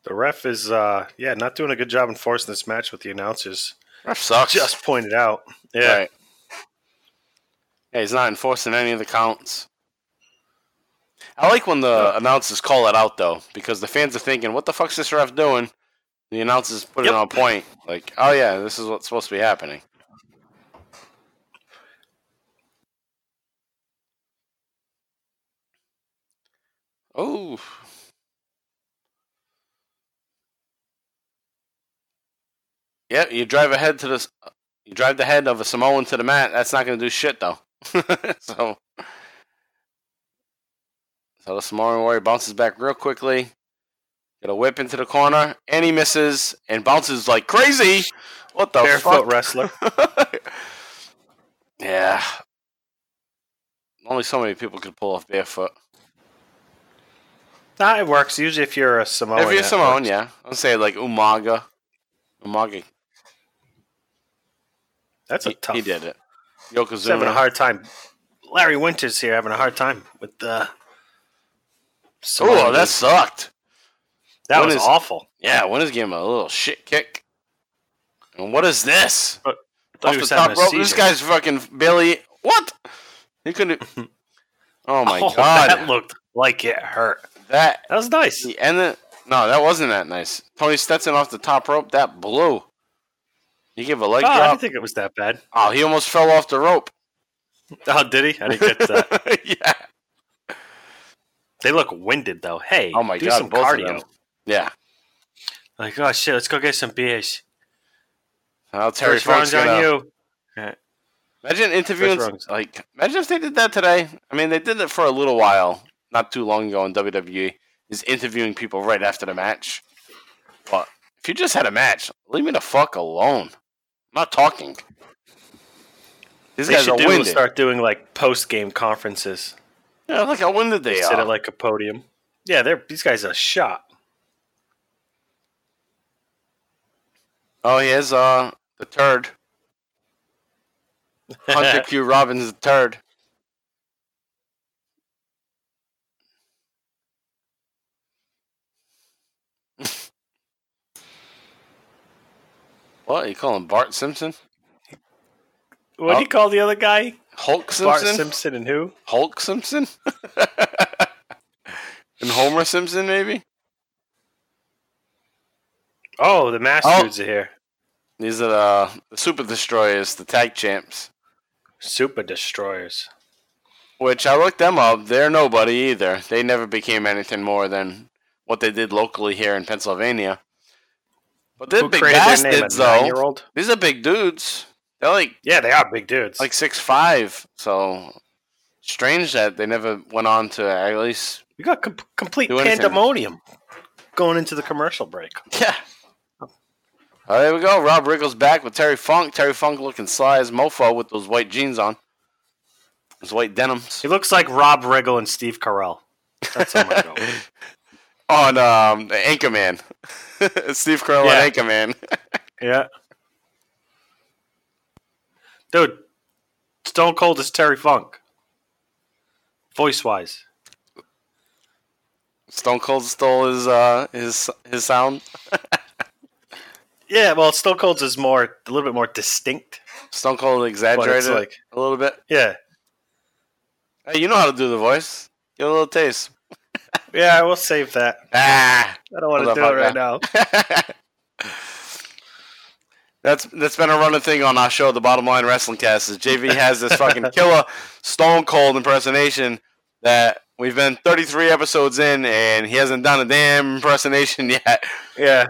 Speaker 3: The ref is, uh, yeah, not doing a good job enforcing this match with the announcers.
Speaker 2: Ref sucks.
Speaker 3: Just pointed out. Yeah.
Speaker 2: Right. Yeah, he's not enforcing any of the counts. I like when the announcers call it out though, because the fans are thinking, "What the fuck's this ref doing?" The announcers put it on point, like, "Oh yeah, this is what's supposed to be happening." Oh, yeah, you drive ahead to this. You drive the head of a Samoan to the mat. That's not going to do shit though. so, so the Samoan warrior bounces back real quickly. Get a whip into the corner, and he misses and bounces like crazy. What the
Speaker 3: Barefoot
Speaker 2: fuck?
Speaker 3: wrestler.
Speaker 2: yeah. Only so many people could pull off barefoot.
Speaker 3: Nah, it works. Usually, if you're a Samoan.
Speaker 2: if you're Samoan, yeah. I'll say like Umaga. Umaga.
Speaker 3: That's a
Speaker 2: He,
Speaker 3: tough.
Speaker 2: he did it.
Speaker 3: He's having a hard time. Larry Winters here having a hard time with uh, the.
Speaker 2: Oh, that sucked.
Speaker 3: that
Speaker 2: when
Speaker 3: was
Speaker 2: is-
Speaker 3: awful.
Speaker 2: Yeah, Winters gave him a little shit kick. And what is this? Off the top rope. This guy's fucking Billy. What? He couldn't. Oh my
Speaker 3: Oh,
Speaker 2: god.
Speaker 3: that looked like it hurt.
Speaker 2: that
Speaker 3: That was nice.
Speaker 2: the end. Of, no, that wasn't that nice. Tony Stetson off the top rope. That blew. He gave a leg
Speaker 3: Oh, I
Speaker 2: drop.
Speaker 3: didn't think it was that bad.
Speaker 2: Oh, he almost fell off the rope.
Speaker 3: Oh, did he? I didn't get that.
Speaker 2: yeah.
Speaker 3: They look winded though. Hey,
Speaker 2: Oh my
Speaker 3: do
Speaker 2: god,
Speaker 3: some
Speaker 2: both
Speaker 3: cardio.
Speaker 2: of them. Yeah.
Speaker 3: Like, oh shit, let's go get some beers.
Speaker 2: Well, Terry Funk's
Speaker 3: round's on
Speaker 2: gonna,
Speaker 3: you.
Speaker 2: imagine interviewing like imagine if they did that today. I mean, they did it for a little while, not too long ago in WWE. Is interviewing people right after the match. But if you just had a match, leave me the fuck alone. I'm not talking. These
Speaker 3: They
Speaker 2: guys
Speaker 3: should
Speaker 2: are
Speaker 3: do
Speaker 2: winded.
Speaker 3: start doing like post game conferences.
Speaker 2: Yeah, look how winded they
Speaker 3: Sit
Speaker 2: are.
Speaker 3: at like a podium. Yeah, they're these guys are shot.
Speaker 2: oh, here's uh the turd. Hunter Q. Robbins the turd. What you call him Bart Simpson?
Speaker 3: what do oh. you call the other guy?
Speaker 2: Hulk
Speaker 3: Bart
Speaker 2: Simpson?
Speaker 3: Simpson and who?
Speaker 2: Hulk Simpson? and Homer Simpson, maybe?
Speaker 3: Oh, the mass
Speaker 2: Oh.
Speaker 3: dudes are here.
Speaker 2: These are the, the Super Destroyers, the tag champs.
Speaker 3: Super destroyers.
Speaker 2: Which I looked them up. They're nobody either. They never became anything more than what they did locally here in Pennsylvania. But they're
Speaker 3: Who
Speaker 2: big
Speaker 3: created their name? A
Speaker 2: bastards, though.
Speaker 3: nine-year-old?
Speaker 2: These are big dudes. They're like
Speaker 3: Yeah, they are big dudes.
Speaker 2: like six five. So strange that they never went on to at least
Speaker 3: we got com- complete
Speaker 2: Do anything.
Speaker 3: pandemonium going into the commercial break.
Speaker 2: yeah. Oh, there we go. Rob Riggle's back with Terry Funk. Terry Funk looking sly as mofo with those white jeans on. Those white denims.
Speaker 3: He looks like Rob Riggle and Steve Carell. That's how I go.
Speaker 2: On um, Anchorman. Steve Carell
Speaker 3: Yeah.
Speaker 2: Anchorman.
Speaker 3: yeah. Dude, Stone Cold is Terry Funk. Voice wise.
Speaker 2: Stone Cold stole his uh his his sound.
Speaker 3: Yeah, well, Stone Cold's is more a little bit more distinct.
Speaker 2: Stone Cold exaggerated
Speaker 3: like
Speaker 2: a little bit.
Speaker 3: yeah.
Speaker 2: Hey, you know how to do the voice. Get a little taste.
Speaker 3: Yeah, we'll save that.
Speaker 2: Ah.
Speaker 3: I don't want to do it right now.
Speaker 2: that's that's been a running thing on our show, the Bottom Line Wrestling Cast. Is JV has this fucking killer Stone Cold impersonation that we've been 33 episodes in, and he hasn't done a damn impersonation yet.
Speaker 3: Yeah.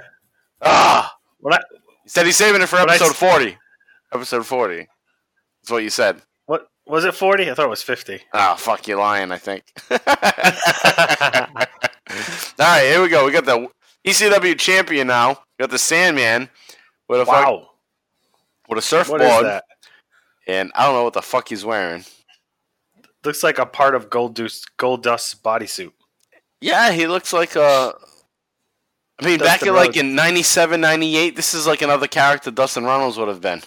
Speaker 2: Ah,
Speaker 3: When I,
Speaker 2: he said he's saving it for
Speaker 3: But I
Speaker 2: episode 40. Episode 40. That's what you said.
Speaker 3: Was it? Forty? I thought it was fifty.
Speaker 2: Oh, fuck you lying, I think. All right, here we go. We got the ECW champion now. We got the Sandman with a fuck,
Speaker 3: wow.
Speaker 2: with a surfboard.
Speaker 3: What is that?
Speaker 2: And I don't know what the fuck he's wearing.
Speaker 3: Looks like a part of Goldust, Gold Dust's bodysuit.
Speaker 2: Yeah, he looks like a. I mean, back
Speaker 3: Dustin
Speaker 2: in like in 97, 98, this is like another character Dustin Runnels would have been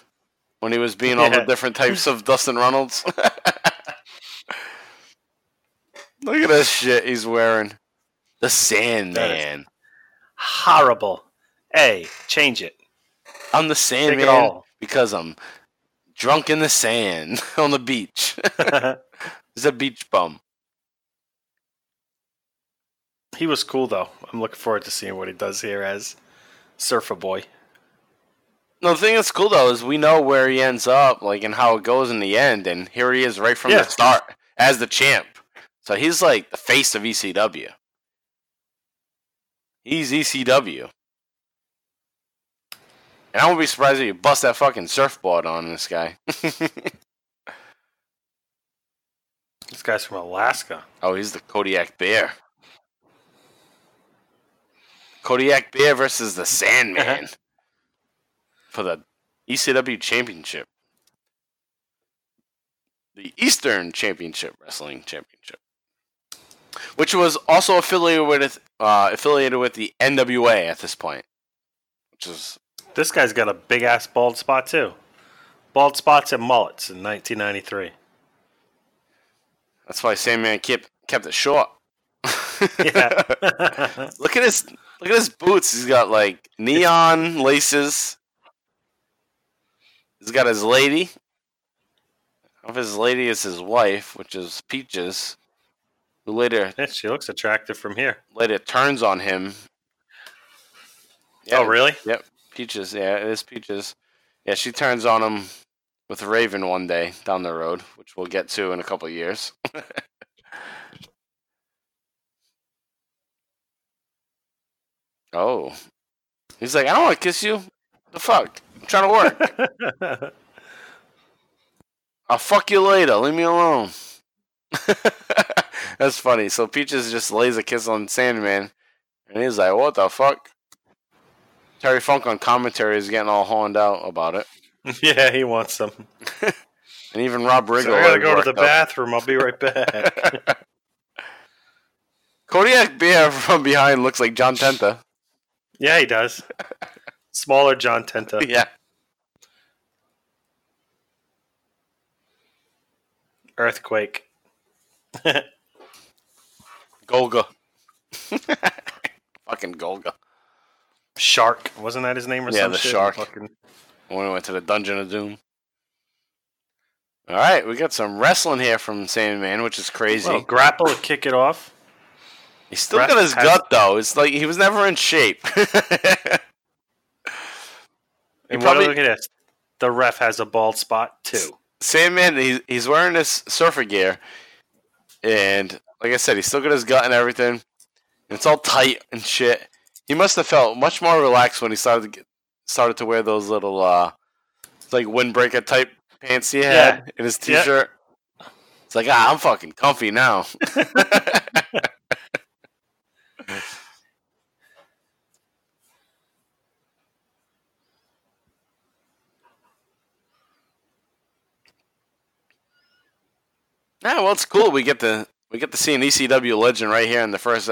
Speaker 2: when he was being all the different types of Dustin Runnels. Look at this shit he's wearing. The Sandman.
Speaker 3: Horrible. Hey, change it.
Speaker 2: I'm the Sandman because I'm drunk in the sand on the beach. He's a beach bum.
Speaker 3: he was cool though. I'm looking forward to seeing what he does here as Surfer Boy.
Speaker 2: No, the thing that's cool though is we know where he ends up, like, and how it goes in the end, and here he is right from
Speaker 3: Yeah.
Speaker 2: the start as the champ. So he's like the face of ECW. He's ECW. And I won't be surprised if you bust that fucking surfboard on this guy.
Speaker 3: This guy's from Alaska.
Speaker 2: oh, he's the Kodiak Bear. Kodiak Bear versus the uh-huh. Sandman for the ECW Championship. The Eastern Championship Wrestling Championship. Which was also affiliated with uh, affiliated with the NWA at this point. Which is
Speaker 3: This guy's got a big ass bald spot too. Bald spots and mullets in 1993.
Speaker 2: that's why Sandman kept kept it short.
Speaker 3: Yeah.
Speaker 2: Look at his look at his boots. He's got like neon laces. He's got his lady. Of his lady is his wife, which is Peaches, who later
Speaker 3: yeah, she looks attractive from here.
Speaker 2: Later turns on him.
Speaker 3: Yeah, oh, really?
Speaker 2: Yep. Peaches. Yeah, it is Peaches. Yeah, she turns on him with Raven one day down the road, which we'll get to in a couple years. oh, he's like, I don't want to kiss you. The fuck. I'm trying to work. I'll fuck you later. Leave me alone. That's funny. So Peaches just lays a kiss on Sandman, and he's like, "What the fuck?" Terry Funk on commentary is getting all horned out about it,
Speaker 3: yeah, he wants some.
Speaker 2: and even Rob Riggle.
Speaker 3: So I gotta go to the
Speaker 2: up.
Speaker 3: bathroom. I'll be right back.
Speaker 2: Kodiak Bear from behind looks like John Tenta.
Speaker 3: yeah, he does. Smaller John Tenta.
Speaker 2: yeah.
Speaker 3: Earthquake.
Speaker 2: Golga. Fucking Golga.
Speaker 3: Shark. Wasn't that his name or
Speaker 2: something?
Speaker 3: Yeah,
Speaker 2: the
Speaker 3: shit?
Speaker 2: shark.
Speaker 3: Fucking-
Speaker 2: When we went to the Dungeon of Doom. All right, we got some wrestling here from Sandman, which is crazy.
Speaker 3: Well, grapple to kick it off.
Speaker 2: He's still
Speaker 3: Ref
Speaker 2: got his gut though. It's like he was never in shape.
Speaker 3: And
Speaker 2: probably-
Speaker 3: look at this. The ref has a bald spot too.
Speaker 2: Sandman, he's, he's wearing this surfer gear, and like I said, he's still got his gut and everything. And it's all tight and shit. He must have felt much more relaxed when he started to get, started to wear those little uh, like windbreaker type pants he had in his t-shirt. It's like ah, I'm fucking comfy now. Yeah, well, it's cool. We get to we get to see an ECW legend right here in the first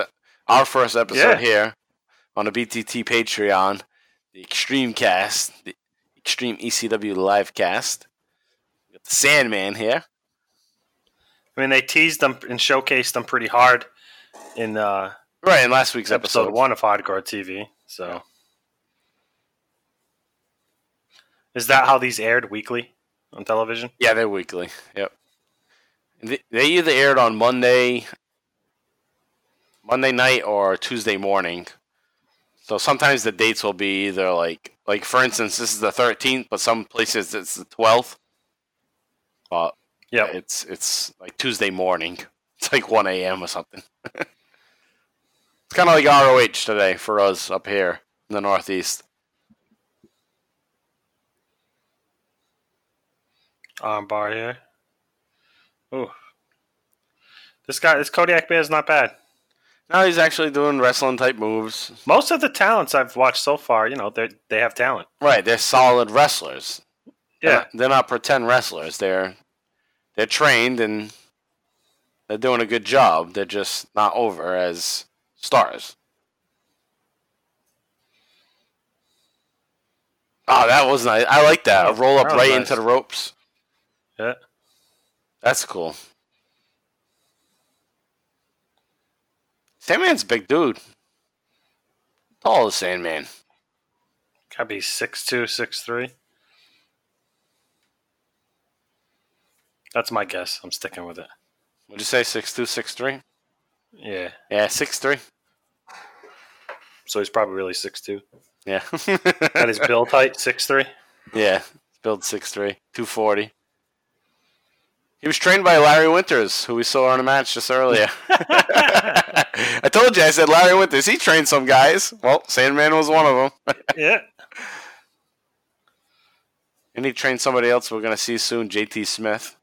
Speaker 2: our first episode
Speaker 3: Yeah.
Speaker 2: here on the BTT Patreon, the Extreme Cast, the Extreme ECW live cast. We got the Sandman here.
Speaker 3: I mean, they teased them and showcased them pretty hard in uh,
Speaker 2: Right in last week's
Speaker 3: episode
Speaker 2: episode.
Speaker 3: one of Hardcore TV. So, is that how these aired weekly on television?
Speaker 2: Yeah, they're weekly. Yep. They, either aired on Monday, Monday night or Tuesday morning. So sometimes the dates will be either like, like for instance, this is the 13th, but some places it's the 12th. But
Speaker 3: Yeah.
Speaker 2: it's it's like Tuesday morning. It's like 1 a.m. or something. it's kind of like ROH today for us up here in the Northeast.
Speaker 3: Um, Armbar here. Ooh. This guy, this Kodiak Bear is not bad.
Speaker 2: Now he's actually doing wrestling type moves.
Speaker 3: Most of the talents I've watched so far, you know, they they have talent.
Speaker 2: Right, they're solid wrestlers. They're
Speaker 3: Yeah.
Speaker 2: not, they're not pretend wrestlers. They're they're trained and they're doing a good job. They're just not over as stars. Oh, that was nice. I like that. A
Speaker 3: Oh,
Speaker 2: roll up right
Speaker 3: nice.
Speaker 2: into the ropes.
Speaker 3: Yeah.
Speaker 2: That's cool. Sandman's a big dude. Tall as Sandman.
Speaker 3: Gotta be six two, six three. That's my guess. I'm sticking with it.
Speaker 2: Would you say six two, six three?
Speaker 3: Yeah.
Speaker 2: Yeah, six three.
Speaker 3: So he's probably really six two.
Speaker 2: Yeah.
Speaker 3: Got his build height, six three.
Speaker 2: yeah. Build 6'3", 240. He was trained by Larry Winters, who we saw in a match just earlier. I told you, I said Larry Winters. He trained some guys. Well, Sandman was one of them.
Speaker 3: Yeah.
Speaker 2: and he trained somebody else we're going to see soon, JT Smith.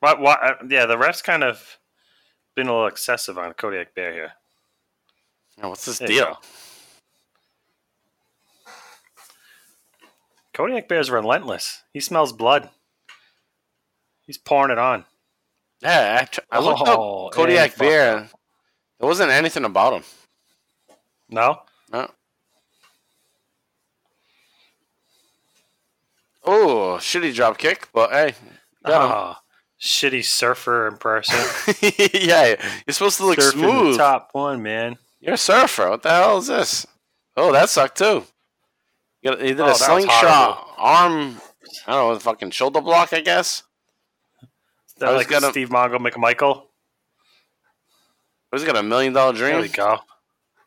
Speaker 3: What? What? uh, Yeah, the refs kind of been a little excessive on Kodiak Bear here.
Speaker 2: Oh, what's this
Speaker 3: There
Speaker 2: deal?
Speaker 3: Kodiak Bear's relentless. He smells blood. He's pouring it on.
Speaker 2: Yeah, I, looked
Speaker 3: Oh,
Speaker 2: up Kodiak Bear.
Speaker 3: fuck
Speaker 2: There wasn't anything about him.
Speaker 3: No?
Speaker 2: No. Oh, shitty drop kick, but hey, got
Speaker 3: Oh, shitty surfer in person.
Speaker 2: yeah, you're supposed to look
Speaker 3: Surfing the
Speaker 2: smooth.
Speaker 3: top one, man.
Speaker 2: You're a surfer. What the hell is this? Oh, that sucked too. You got, did
Speaker 3: Oh,
Speaker 2: a
Speaker 3: was
Speaker 2: slingshot arm. I don't know, fucking shoulder block, I guess.
Speaker 3: Is that
Speaker 2: I was
Speaker 3: like
Speaker 2: gonna-
Speaker 3: Steve Mongo McMichael?
Speaker 2: Who's got a million dollar dream?
Speaker 3: There we
Speaker 2: dream?
Speaker 3: go.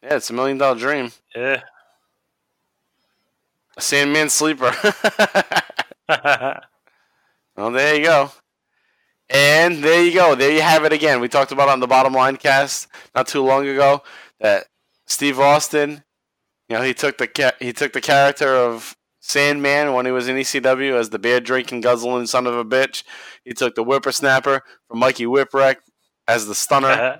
Speaker 2: Yeah, it's a million dollar dream.
Speaker 3: Yeah.
Speaker 2: A Sandman sleeper. Well, there you go. And there you go. There you have it again. We talked about on the bottom line cast not too long ago that Steve Austin, you know, he took the ca- he took the character of Sandman when he was in ECW as the beer drinking guzzling son of a bitch. He took the whippersnapper from Mikey Whipwreck as the stunner. Uh-huh.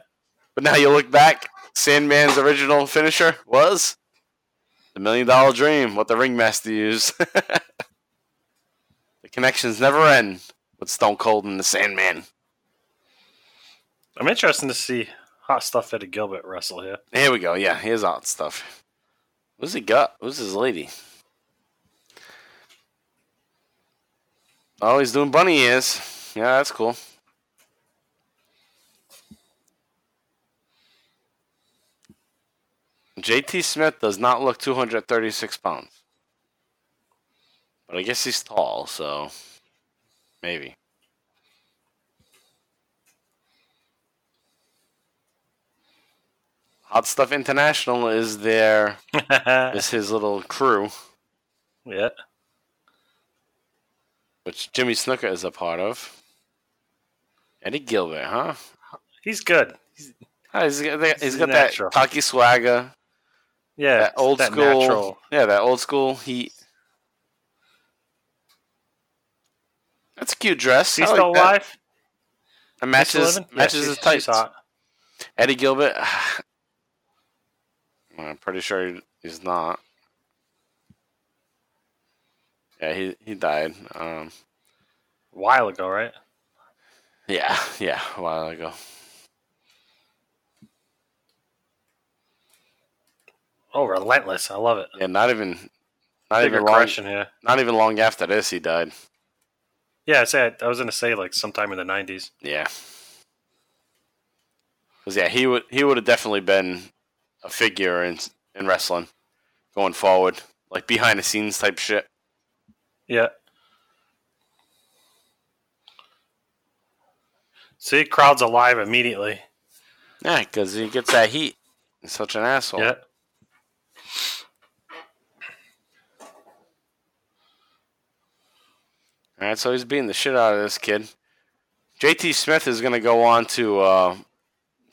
Speaker 2: But now you look back, Sandman's original finisher was the Million Dollar Dream, what the ringmaster used. the connections never end with Stone Cold and the Sandman.
Speaker 3: I'm interested to see hot stuff Eddie Gilbert wrestle here.
Speaker 2: Here we go. Yeah, here's that stuff. Who's he got? Who's his lady? Oh, he's doing bunny ears. Yeah, that's cool. JT Smith does not look 236 pounds. But I guess he's tall, so maybe. Hot Stuff International is their is his little crew,
Speaker 3: yeah.
Speaker 2: which Jimmy Snuka is a part of. Eddie Gilbert, huh?
Speaker 3: He's good. He's,
Speaker 2: Ah, he's got, that, he's
Speaker 3: He's
Speaker 2: got that cocky swagger,
Speaker 3: yeah.
Speaker 2: that old
Speaker 3: that
Speaker 2: school,
Speaker 3: natural.
Speaker 2: yeah, that old school heat. That's a cute dress.
Speaker 3: He's
Speaker 2: I like
Speaker 3: still
Speaker 2: that.
Speaker 3: alive?
Speaker 2: It
Speaker 3: He's
Speaker 2: matches?
Speaker 3: Yeah,
Speaker 2: matches his tights. Eddie Gilbert. I'm pretty sure he's not. Yeah, he he died. Um,
Speaker 3: A while ago, right?
Speaker 2: yeah, yeah, a while ago.
Speaker 3: Oh, relentless. I love it.
Speaker 2: Yeah, not even not even long,
Speaker 3: here.
Speaker 2: not even long after this he died.
Speaker 3: Yeah, I said I was gonna say like sometime in the '90s.
Speaker 2: Yeah. Cause yeah, he would he would have definitely been a figure in in wrestling going forward, like behind the scenes type shit.
Speaker 3: Yeah. See, crowd's alive immediately.
Speaker 2: Yeah, because he gets that heat. He's such an asshole.
Speaker 3: Yeah.
Speaker 2: All right, so he's beating the shit out of this kid. JT Smith is going to go on to uh,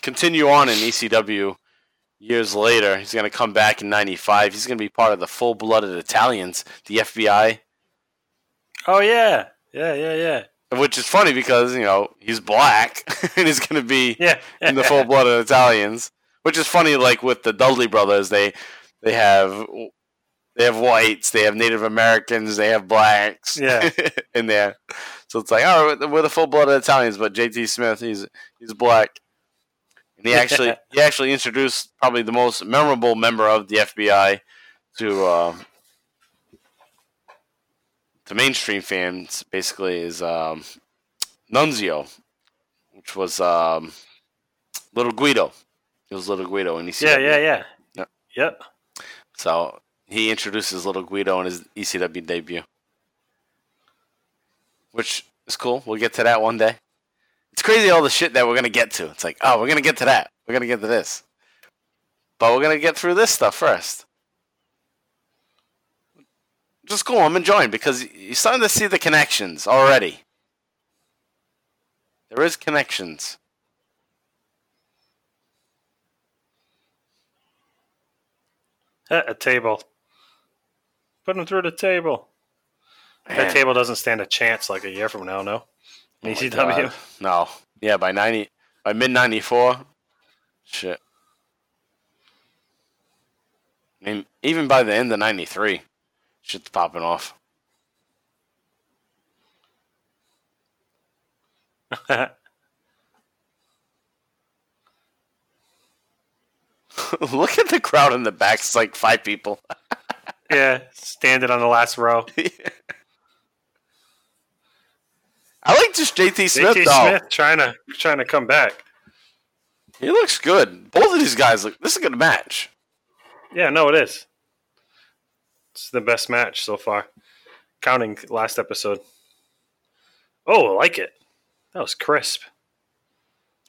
Speaker 2: continue on in ECW years later. He's going to come back in '95. He's going to be part of the full-blooded Italians, the FBI.
Speaker 3: Oh yeah. Yeah, yeah, yeah.
Speaker 2: Which is funny because you know he's black and he's going to be
Speaker 3: Yeah.
Speaker 2: in the full-blooded Italians. Which is funny, like with the Dudley brothers, they they have they have whites, they have Native Americans, they have blacks,
Speaker 3: Yeah.
Speaker 2: in there. So it's like, oh, we're the full-blooded Italians, but JT Smith, he's he's black, and he actually he actually introduced probably the most memorable member of the FBI to uh, to mainstream fans. Basically, is um, Nunzio, which was um, Little Guido. It was Little Guido, and he
Speaker 3: Yeah, yeah, yeah.
Speaker 2: Yep.
Speaker 3: Yep.
Speaker 2: So he introduces Little Guido in his ECW debut, which is cool. We'll get to that one day. It's crazy all the shit that we're gonna get to. It's like, oh, we're gonna get to that. We're gonna get to this, but we're gonna get through this stuff first. Just cool. I'm enjoying because you're starting to see the connections already. There is connections.
Speaker 3: Eh, A table. Put him through the table.
Speaker 2: Man.
Speaker 3: That table doesn't stand a chance like a year from now, no?
Speaker 2: Oh
Speaker 3: ECW.
Speaker 2: God. No. Yeah, by ninety by mid ninety four. Shit. I mean, even by the end of ninety three, shit's popping off. Look at the crowd in the back. It's like five people.
Speaker 3: yeah, standing on the last row.
Speaker 2: I like just JT Smith
Speaker 3: JT
Speaker 2: though.
Speaker 3: Smith trying to trying to come back.
Speaker 2: He looks good. Both of these guys look. This is a good match.
Speaker 3: Yeah, no, it is. It's the best match so far, counting last episode. Oh, I like it. That was crisp.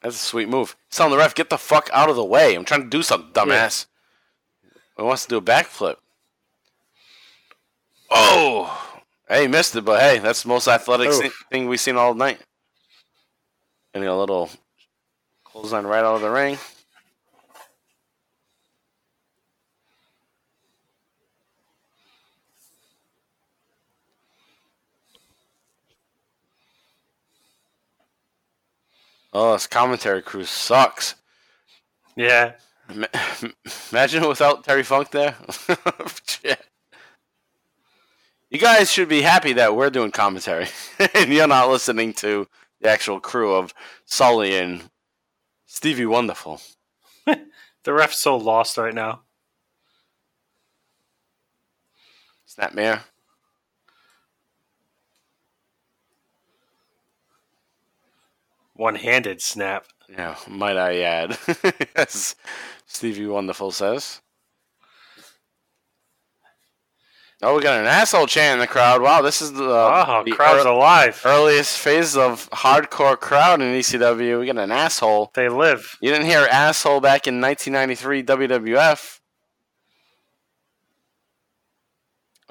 Speaker 2: That's a sweet move. He's telling the ref, get the fuck out of the way. I'm trying to do something, dumbass. He wants to do a backflip. Oh! Hey, he missed it, but hey, that's the most athletic
Speaker 3: oh.
Speaker 2: Oof. thing we've seen all night. Getting a little clothesline right out of the ring. Oh, this commentary crew sucks.
Speaker 3: Yeah.
Speaker 2: Imagine without Terry Funk there. Shit. You guys should be happy that we're doing commentary and you're not listening to the actual crew of Sulli and Stevie Wonderful.
Speaker 3: The ref's so lost right now.
Speaker 2: Snapmare.
Speaker 3: One handed snap.
Speaker 2: Yeah, might I add. As Stevie Wonderful says. Oh, we got an asshole chant in the crowd. Wow, this is the,
Speaker 3: oh,
Speaker 2: the
Speaker 3: crowd's
Speaker 2: ear-
Speaker 3: alive.
Speaker 2: earliest phase of hardcore crowd in ECW. We got an asshole.
Speaker 3: They live.
Speaker 2: You didn't hear asshole back in 1993 WWF.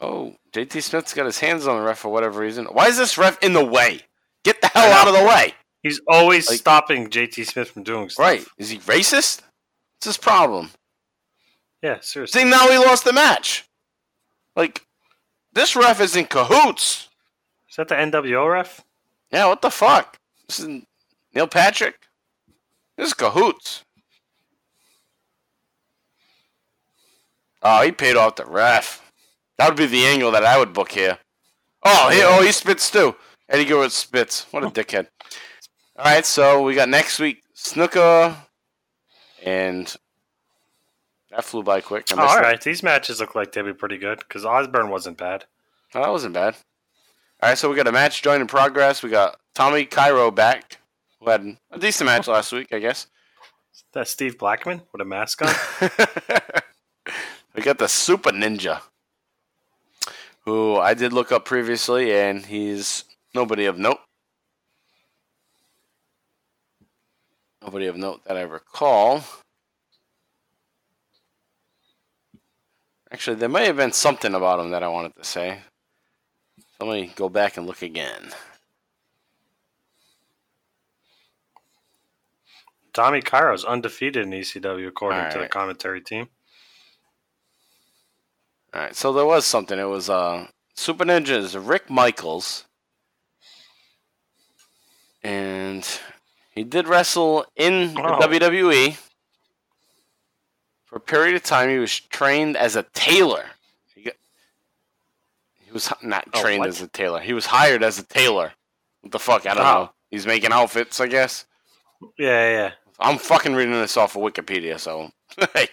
Speaker 2: Oh, JT Smith's got his hands on the ref for whatever reason. Why is this ref in the way? Get the hell out of the way.
Speaker 3: He's always
Speaker 2: Like-
Speaker 3: stopping JT Smith from doing stuff.
Speaker 2: Right. Is he racist? What's his problem?
Speaker 3: Yeah, seriously.
Speaker 2: See, now he lost the match. Like, this ref is in cahoots.
Speaker 3: Is that the NWO ref?
Speaker 2: Yeah, what the fuck? This is Nick Patrick? This is cahoots. Oh, he paid off the ref. That would be the angle that I would book here. Oh, he, oh, he spits too. Eddie Guerrero spits. What a oh. dickhead. All right, so we got next week Snuka, and that flew by quick. Missed it.
Speaker 3: These matches look like they'd be pretty good because Osbourne wasn't bad.
Speaker 2: Oh, that wasn't bad. All right, so we got a match joined in progress. We got Tommy Cairo back, who had a decent match last week, I guess.
Speaker 3: That Steve Blackman with a mask on.
Speaker 2: we got the Super Ninja, who I did look up previously, and he's nobody of note. Nobody of note that I recall. Actually, there may have been something about him that I wanted to say. Let me go back and look again.
Speaker 3: Tommy Cairo's undefeated in ECW according
Speaker 2: All
Speaker 3: to the commentary team.
Speaker 2: All right, so there was something. It was uh, Super Ninjas Rick Michaels, and he did wrestle in the
Speaker 3: Oh.
Speaker 2: WWE for a period of time. He was trained as a tailor. He, got, he was not
Speaker 3: Oh,
Speaker 2: trained
Speaker 3: what?
Speaker 2: as a tailor. He was hired as a tailor. What the fuck? I don't
Speaker 3: Oh.
Speaker 2: know. He's making outfits, I guess.
Speaker 3: Yeah, yeah.
Speaker 2: I'm fucking reading this off of Wikipedia, so hey,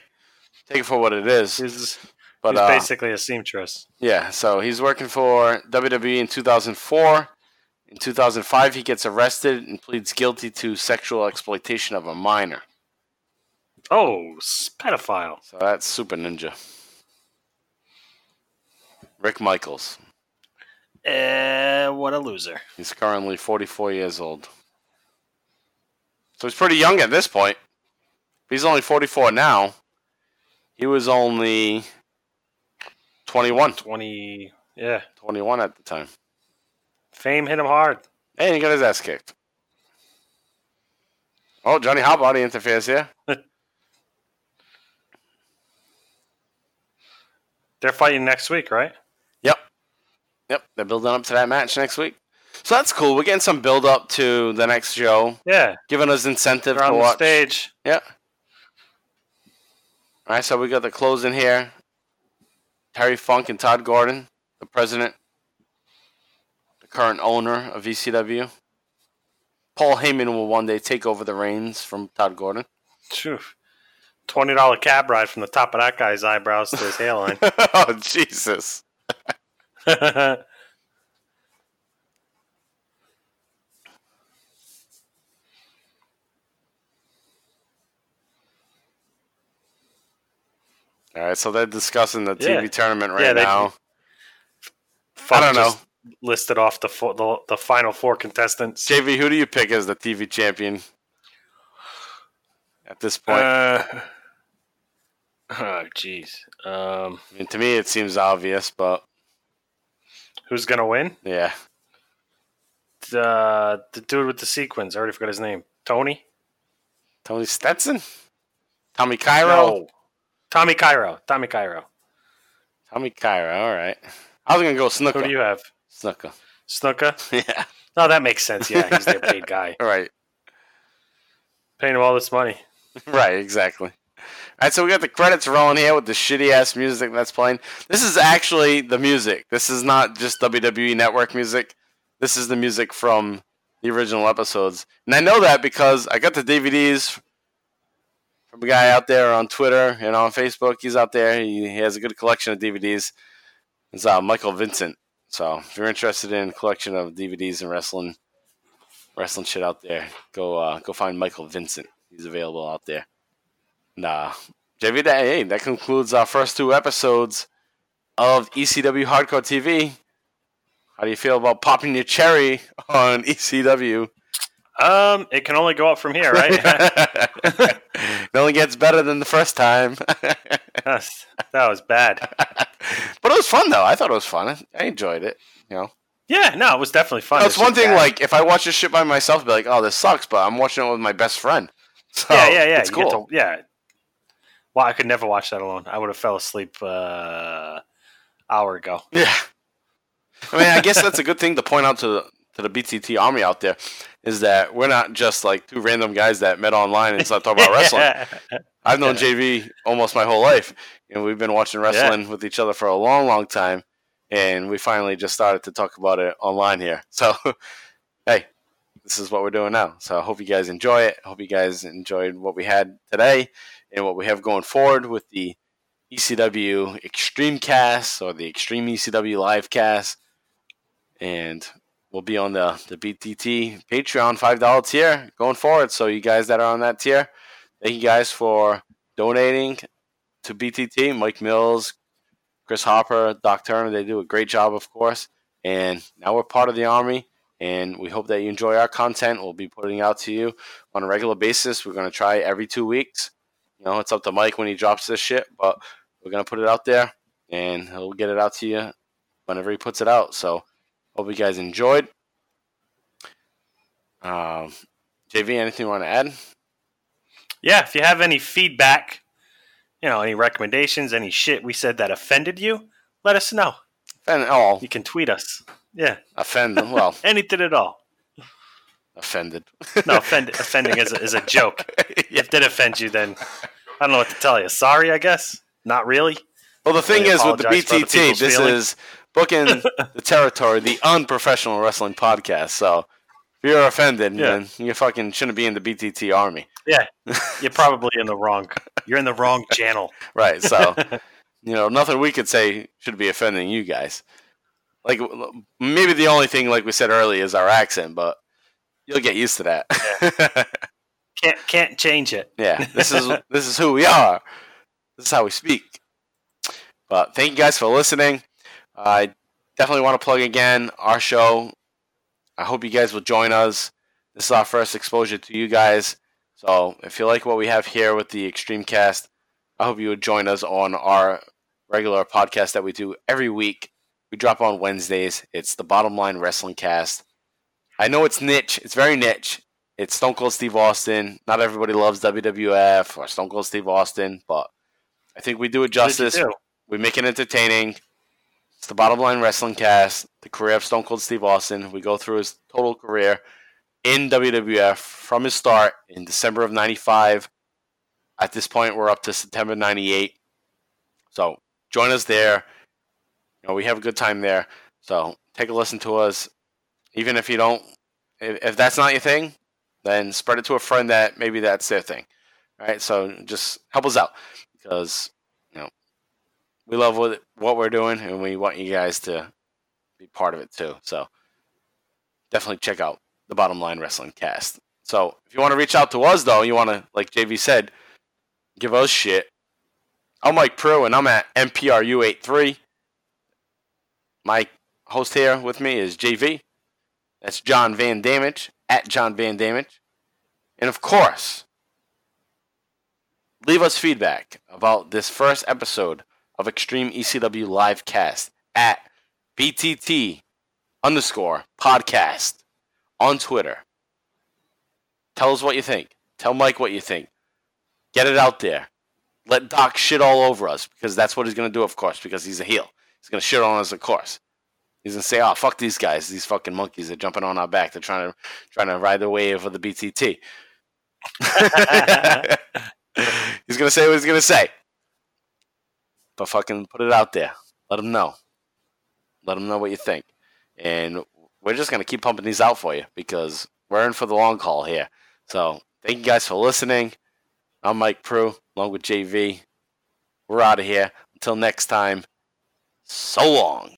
Speaker 2: take it for what it is.
Speaker 3: He's,
Speaker 2: But
Speaker 3: he's
Speaker 2: uh,
Speaker 3: basically a seamstress.
Speaker 2: Yeah, so he's working for WWE in 2004. In 2005, he gets arrested and pleads guilty to sexual exploitation of a minor.
Speaker 3: Oh, pedophile.
Speaker 2: So that's Super Ninja. Rick Michaels.
Speaker 3: Eh, what a loser.
Speaker 2: He's currently 44 years old. So he's pretty young at this point. He's only 44 now. He was only 21.
Speaker 3: 20. Yeah.
Speaker 2: 21 at the time.
Speaker 3: Fame hit him hard.
Speaker 2: And he got his ass kicked. Oh, Johnny Hotbody interferes here.
Speaker 3: They're fighting next week, right?
Speaker 2: Yep. Yep. They're building up to that match next week. So that's cool. We're getting some build up to the next show,
Speaker 3: Yeah.
Speaker 2: giving us incentive
Speaker 3: They're
Speaker 2: to
Speaker 3: on the
Speaker 2: watch.
Speaker 3: stage.
Speaker 2: Yeah. All right, so we got the closing here. Terry Funk and Todd Gordon, the president, the current owner of ECW. Paul Heyman will one day take over the reins from Todd Gordon.
Speaker 3: Phew. $20 cab ride from the top of that guy's eyebrows to his hairline.
Speaker 2: oh, Jesus. All right, so they're discussing the TV
Speaker 3: Yeah.
Speaker 2: tournament right
Speaker 3: Yeah, they-
Speaker 2: now.
Speaker 3: Fuck
Speaker 2: don't know.
Speaker 3: Listed off the, fo- the the final four contestants.
Speaker 2: JV, who do you pick as the TV champion at this point?
Speaker 3: Uh, oh, jeez. Um,
Speaker 2: I mean, to me, it seems obvious, but
Speaker 3: Who's gonna win?
Speaker 2: Yeah.
Speaker 3: The the dude with the sequins. I already forgot his name. Tony.
Speaker 2: Tony Stetson? Tommy Cairo?
Speaker 3: No. Tommy Cairo. Tommy Cairo.
Speaker 2: Tommy Cairo, all right. I was going to go Snuka.
Speaker 3: Who do you have?
Speaker 2: Snuka.
Speaker 3: Snuka.
Speaker 2: yeah.
Speaker 3: No, that makes sense. Yeah, he's their paid guy,
Speaker 2: All right.
Speaker 3: paying him all this money.
Speaker 2: Right, exactly. All right, so we got the credits rolling here with the shitty ass music that's playing. This is actually the music. This is not just WWE Network music. This is the music from the original episodes. And I know that because I got the DVDs from a guy out there on Twitter and on Facebook. He's out there. He, he has a good collection of DVDs. It's uh, Michael Vincent. So if you're interested in a collection of DVDs and wrestling, wrestling shit out there, go uh, go find Michael Vincent. He's available out there. Nah, JV, that, hey, that concludes our first two episodes of ECW Hardcore TV. How do you feel about popping your cherry on ECW?
Speaker 3: Um, it can only go up from here, right?
Speaker 2: it only gets better than the first time.
Speaker 3: That was bad.
Speaker 2: but it was fun though. I thought it was fun. I enjoyed it. You know,
Speaker 3: Yeah, no, it was definitely fun.
Speaker 2: No, it's
Speaker 3: just
Speaker 2: one thing
Speaker 3: bad.
Speaker 2: like if I watch this shit by myself, I'd be like, "Oh, this sucks," but I'm watching it with my best friend. So
Speaker 3: yeah, yeah, yeah.
Speaker 2: It's
Speaker 3: you
Speaker 2: cool.
Speaker 3: to- yeah. Well, I could never watch that alone. I would have fell asleep uh, hour ago.
Speaker 2: Yeah. I mean, I guess that's a good thing to point out to the, to the BTT army out there is that we're not just like two random guys that met online and started talking about wrestling. I've known JV almost my whole life, and we've been watching wrestling with each other for a long, long time, and we finally just started to talk about it online here. So, hey, this is what we're doing now. So I hope you guys enjoy it. I hope you guys enjoyed what we had today and what we have going forward with the ECW Extreme Cast or the Extreme ECW Live Cast, and we'll be on the the BTT Patreon five dollar tier going forward. So you guys that are on that tier, thank you guys for donating to BTT. Mike Mills, Chris Hopper, Doc Turner, they do a great job, of course. And now we're part of the army, and we hope that you enjoy our content. We'll be putting out to you on a regular basis. We're going to try every two weeks. You know, it's up to Mike when he drops this shit, but we're going to put it out there, and he'll get it out to you whenever he puts it out. So, hope you guys enjoyed. Um, JV, anything you want to add?
Speaker 3: Yeah, if you have any feedback, you know, any recommendations, any shit we said that offended you, let us know.
Speaker 2: Offend, oh,
Speaker 3: You can tweet us. Yeah,
Speaker 2: offend. Them. Well,
Speaker 3: anything at all.
Speaker 2: offended.
Speaker 3: No, offend, offending is a, is a joke. If it did offend you, then I don't know what to tell you. Sorry, I guess. Not really.
Speaker 2: Well, the thing
Speaker 3: Really
Speaker 2: is with the
Speaker 3: apologize for other
Speaker 2: BTT, this
Speaker 3: feelings.
Speaker 2: is booking the territory, the unprofessional wrestling podcast. So if you're offended,
Speaker 3: Yeah.
Speaker 2: then you fucking shouldn't be in the BTT army, Yeah,
Speaker 3: You're probably in the wrong. You're in the wrong channel.
Speaker 2: right? So you know, nothing we could say should be offending you guys. Like maybe the only thing, like we said earlier, is our accent, but you'll get used to that.
Speaker 3: Can't can't change it.
Speaker 2: Yeah, this is this is who we are. This is how we speak. But thank you guys for listening. I definitely want to plug again our show. I hope you guys will join us. This is our first exposure to you guys. So if you like what we have here with the Extreme Cast, I hope you would join us on our regular podcast that we do every week. We drop on Wednesdays. It's the Bottom Line Wrestling Cast. I know it's niche. It's very niche. It's Stone Cold Steve Austin. Not everybody loves WWF or Stone Cold Steve Austin, but I think we do it
Speaker 3: What did you
Speaker 2: justice.
Speaker 3: do?
Speaker 2: We make it entertaining. It's the Bottom Line Wrestling Cast, the career of Stone Cold Steve Austin. We go through his total career in WWF from his start in December of 95. At this point, we're up to September 98. So join us there. You know, we have a good time there. So take a listen to us. Even if you don't, if, if that's not your thing, then spread it to a friend that maybe that's their thing. All right. So just help us out because you know we love what what we're doing and we want you guys to be part of it too. So definitely check out the Bottom Line Wrestling Cast. So if you want to reach out to us though, you want to like JV said, give us shit. I'm Mike Pru and I'm at MPRU83. My host here with me is JV. That's John Van Damage at John Van Damage. And of course, leave us feedback about this first episode of Extreme ECW Livecast at BTT underscore podcast on Twitter. Tell us what you think. Tell Mike what you think. Get it out there. Let Doc shit all over us because that's what he's going to do, of course, because he's a heel. He's to shit on us, of course. He's to say, "Oh, fuck these guys. These fucking monkeys are jumping on our back. They're trying to trying to ride the wave of the BTT." he's to say what he's to say. But fucking put it out there. Let him know. Let him know what you think. And we're just to keep pumping these out for you because we're in for the long haul here. So thank you guys for listening. I'm Mike Pru, along with JV. We're out of here. Until next time, so long.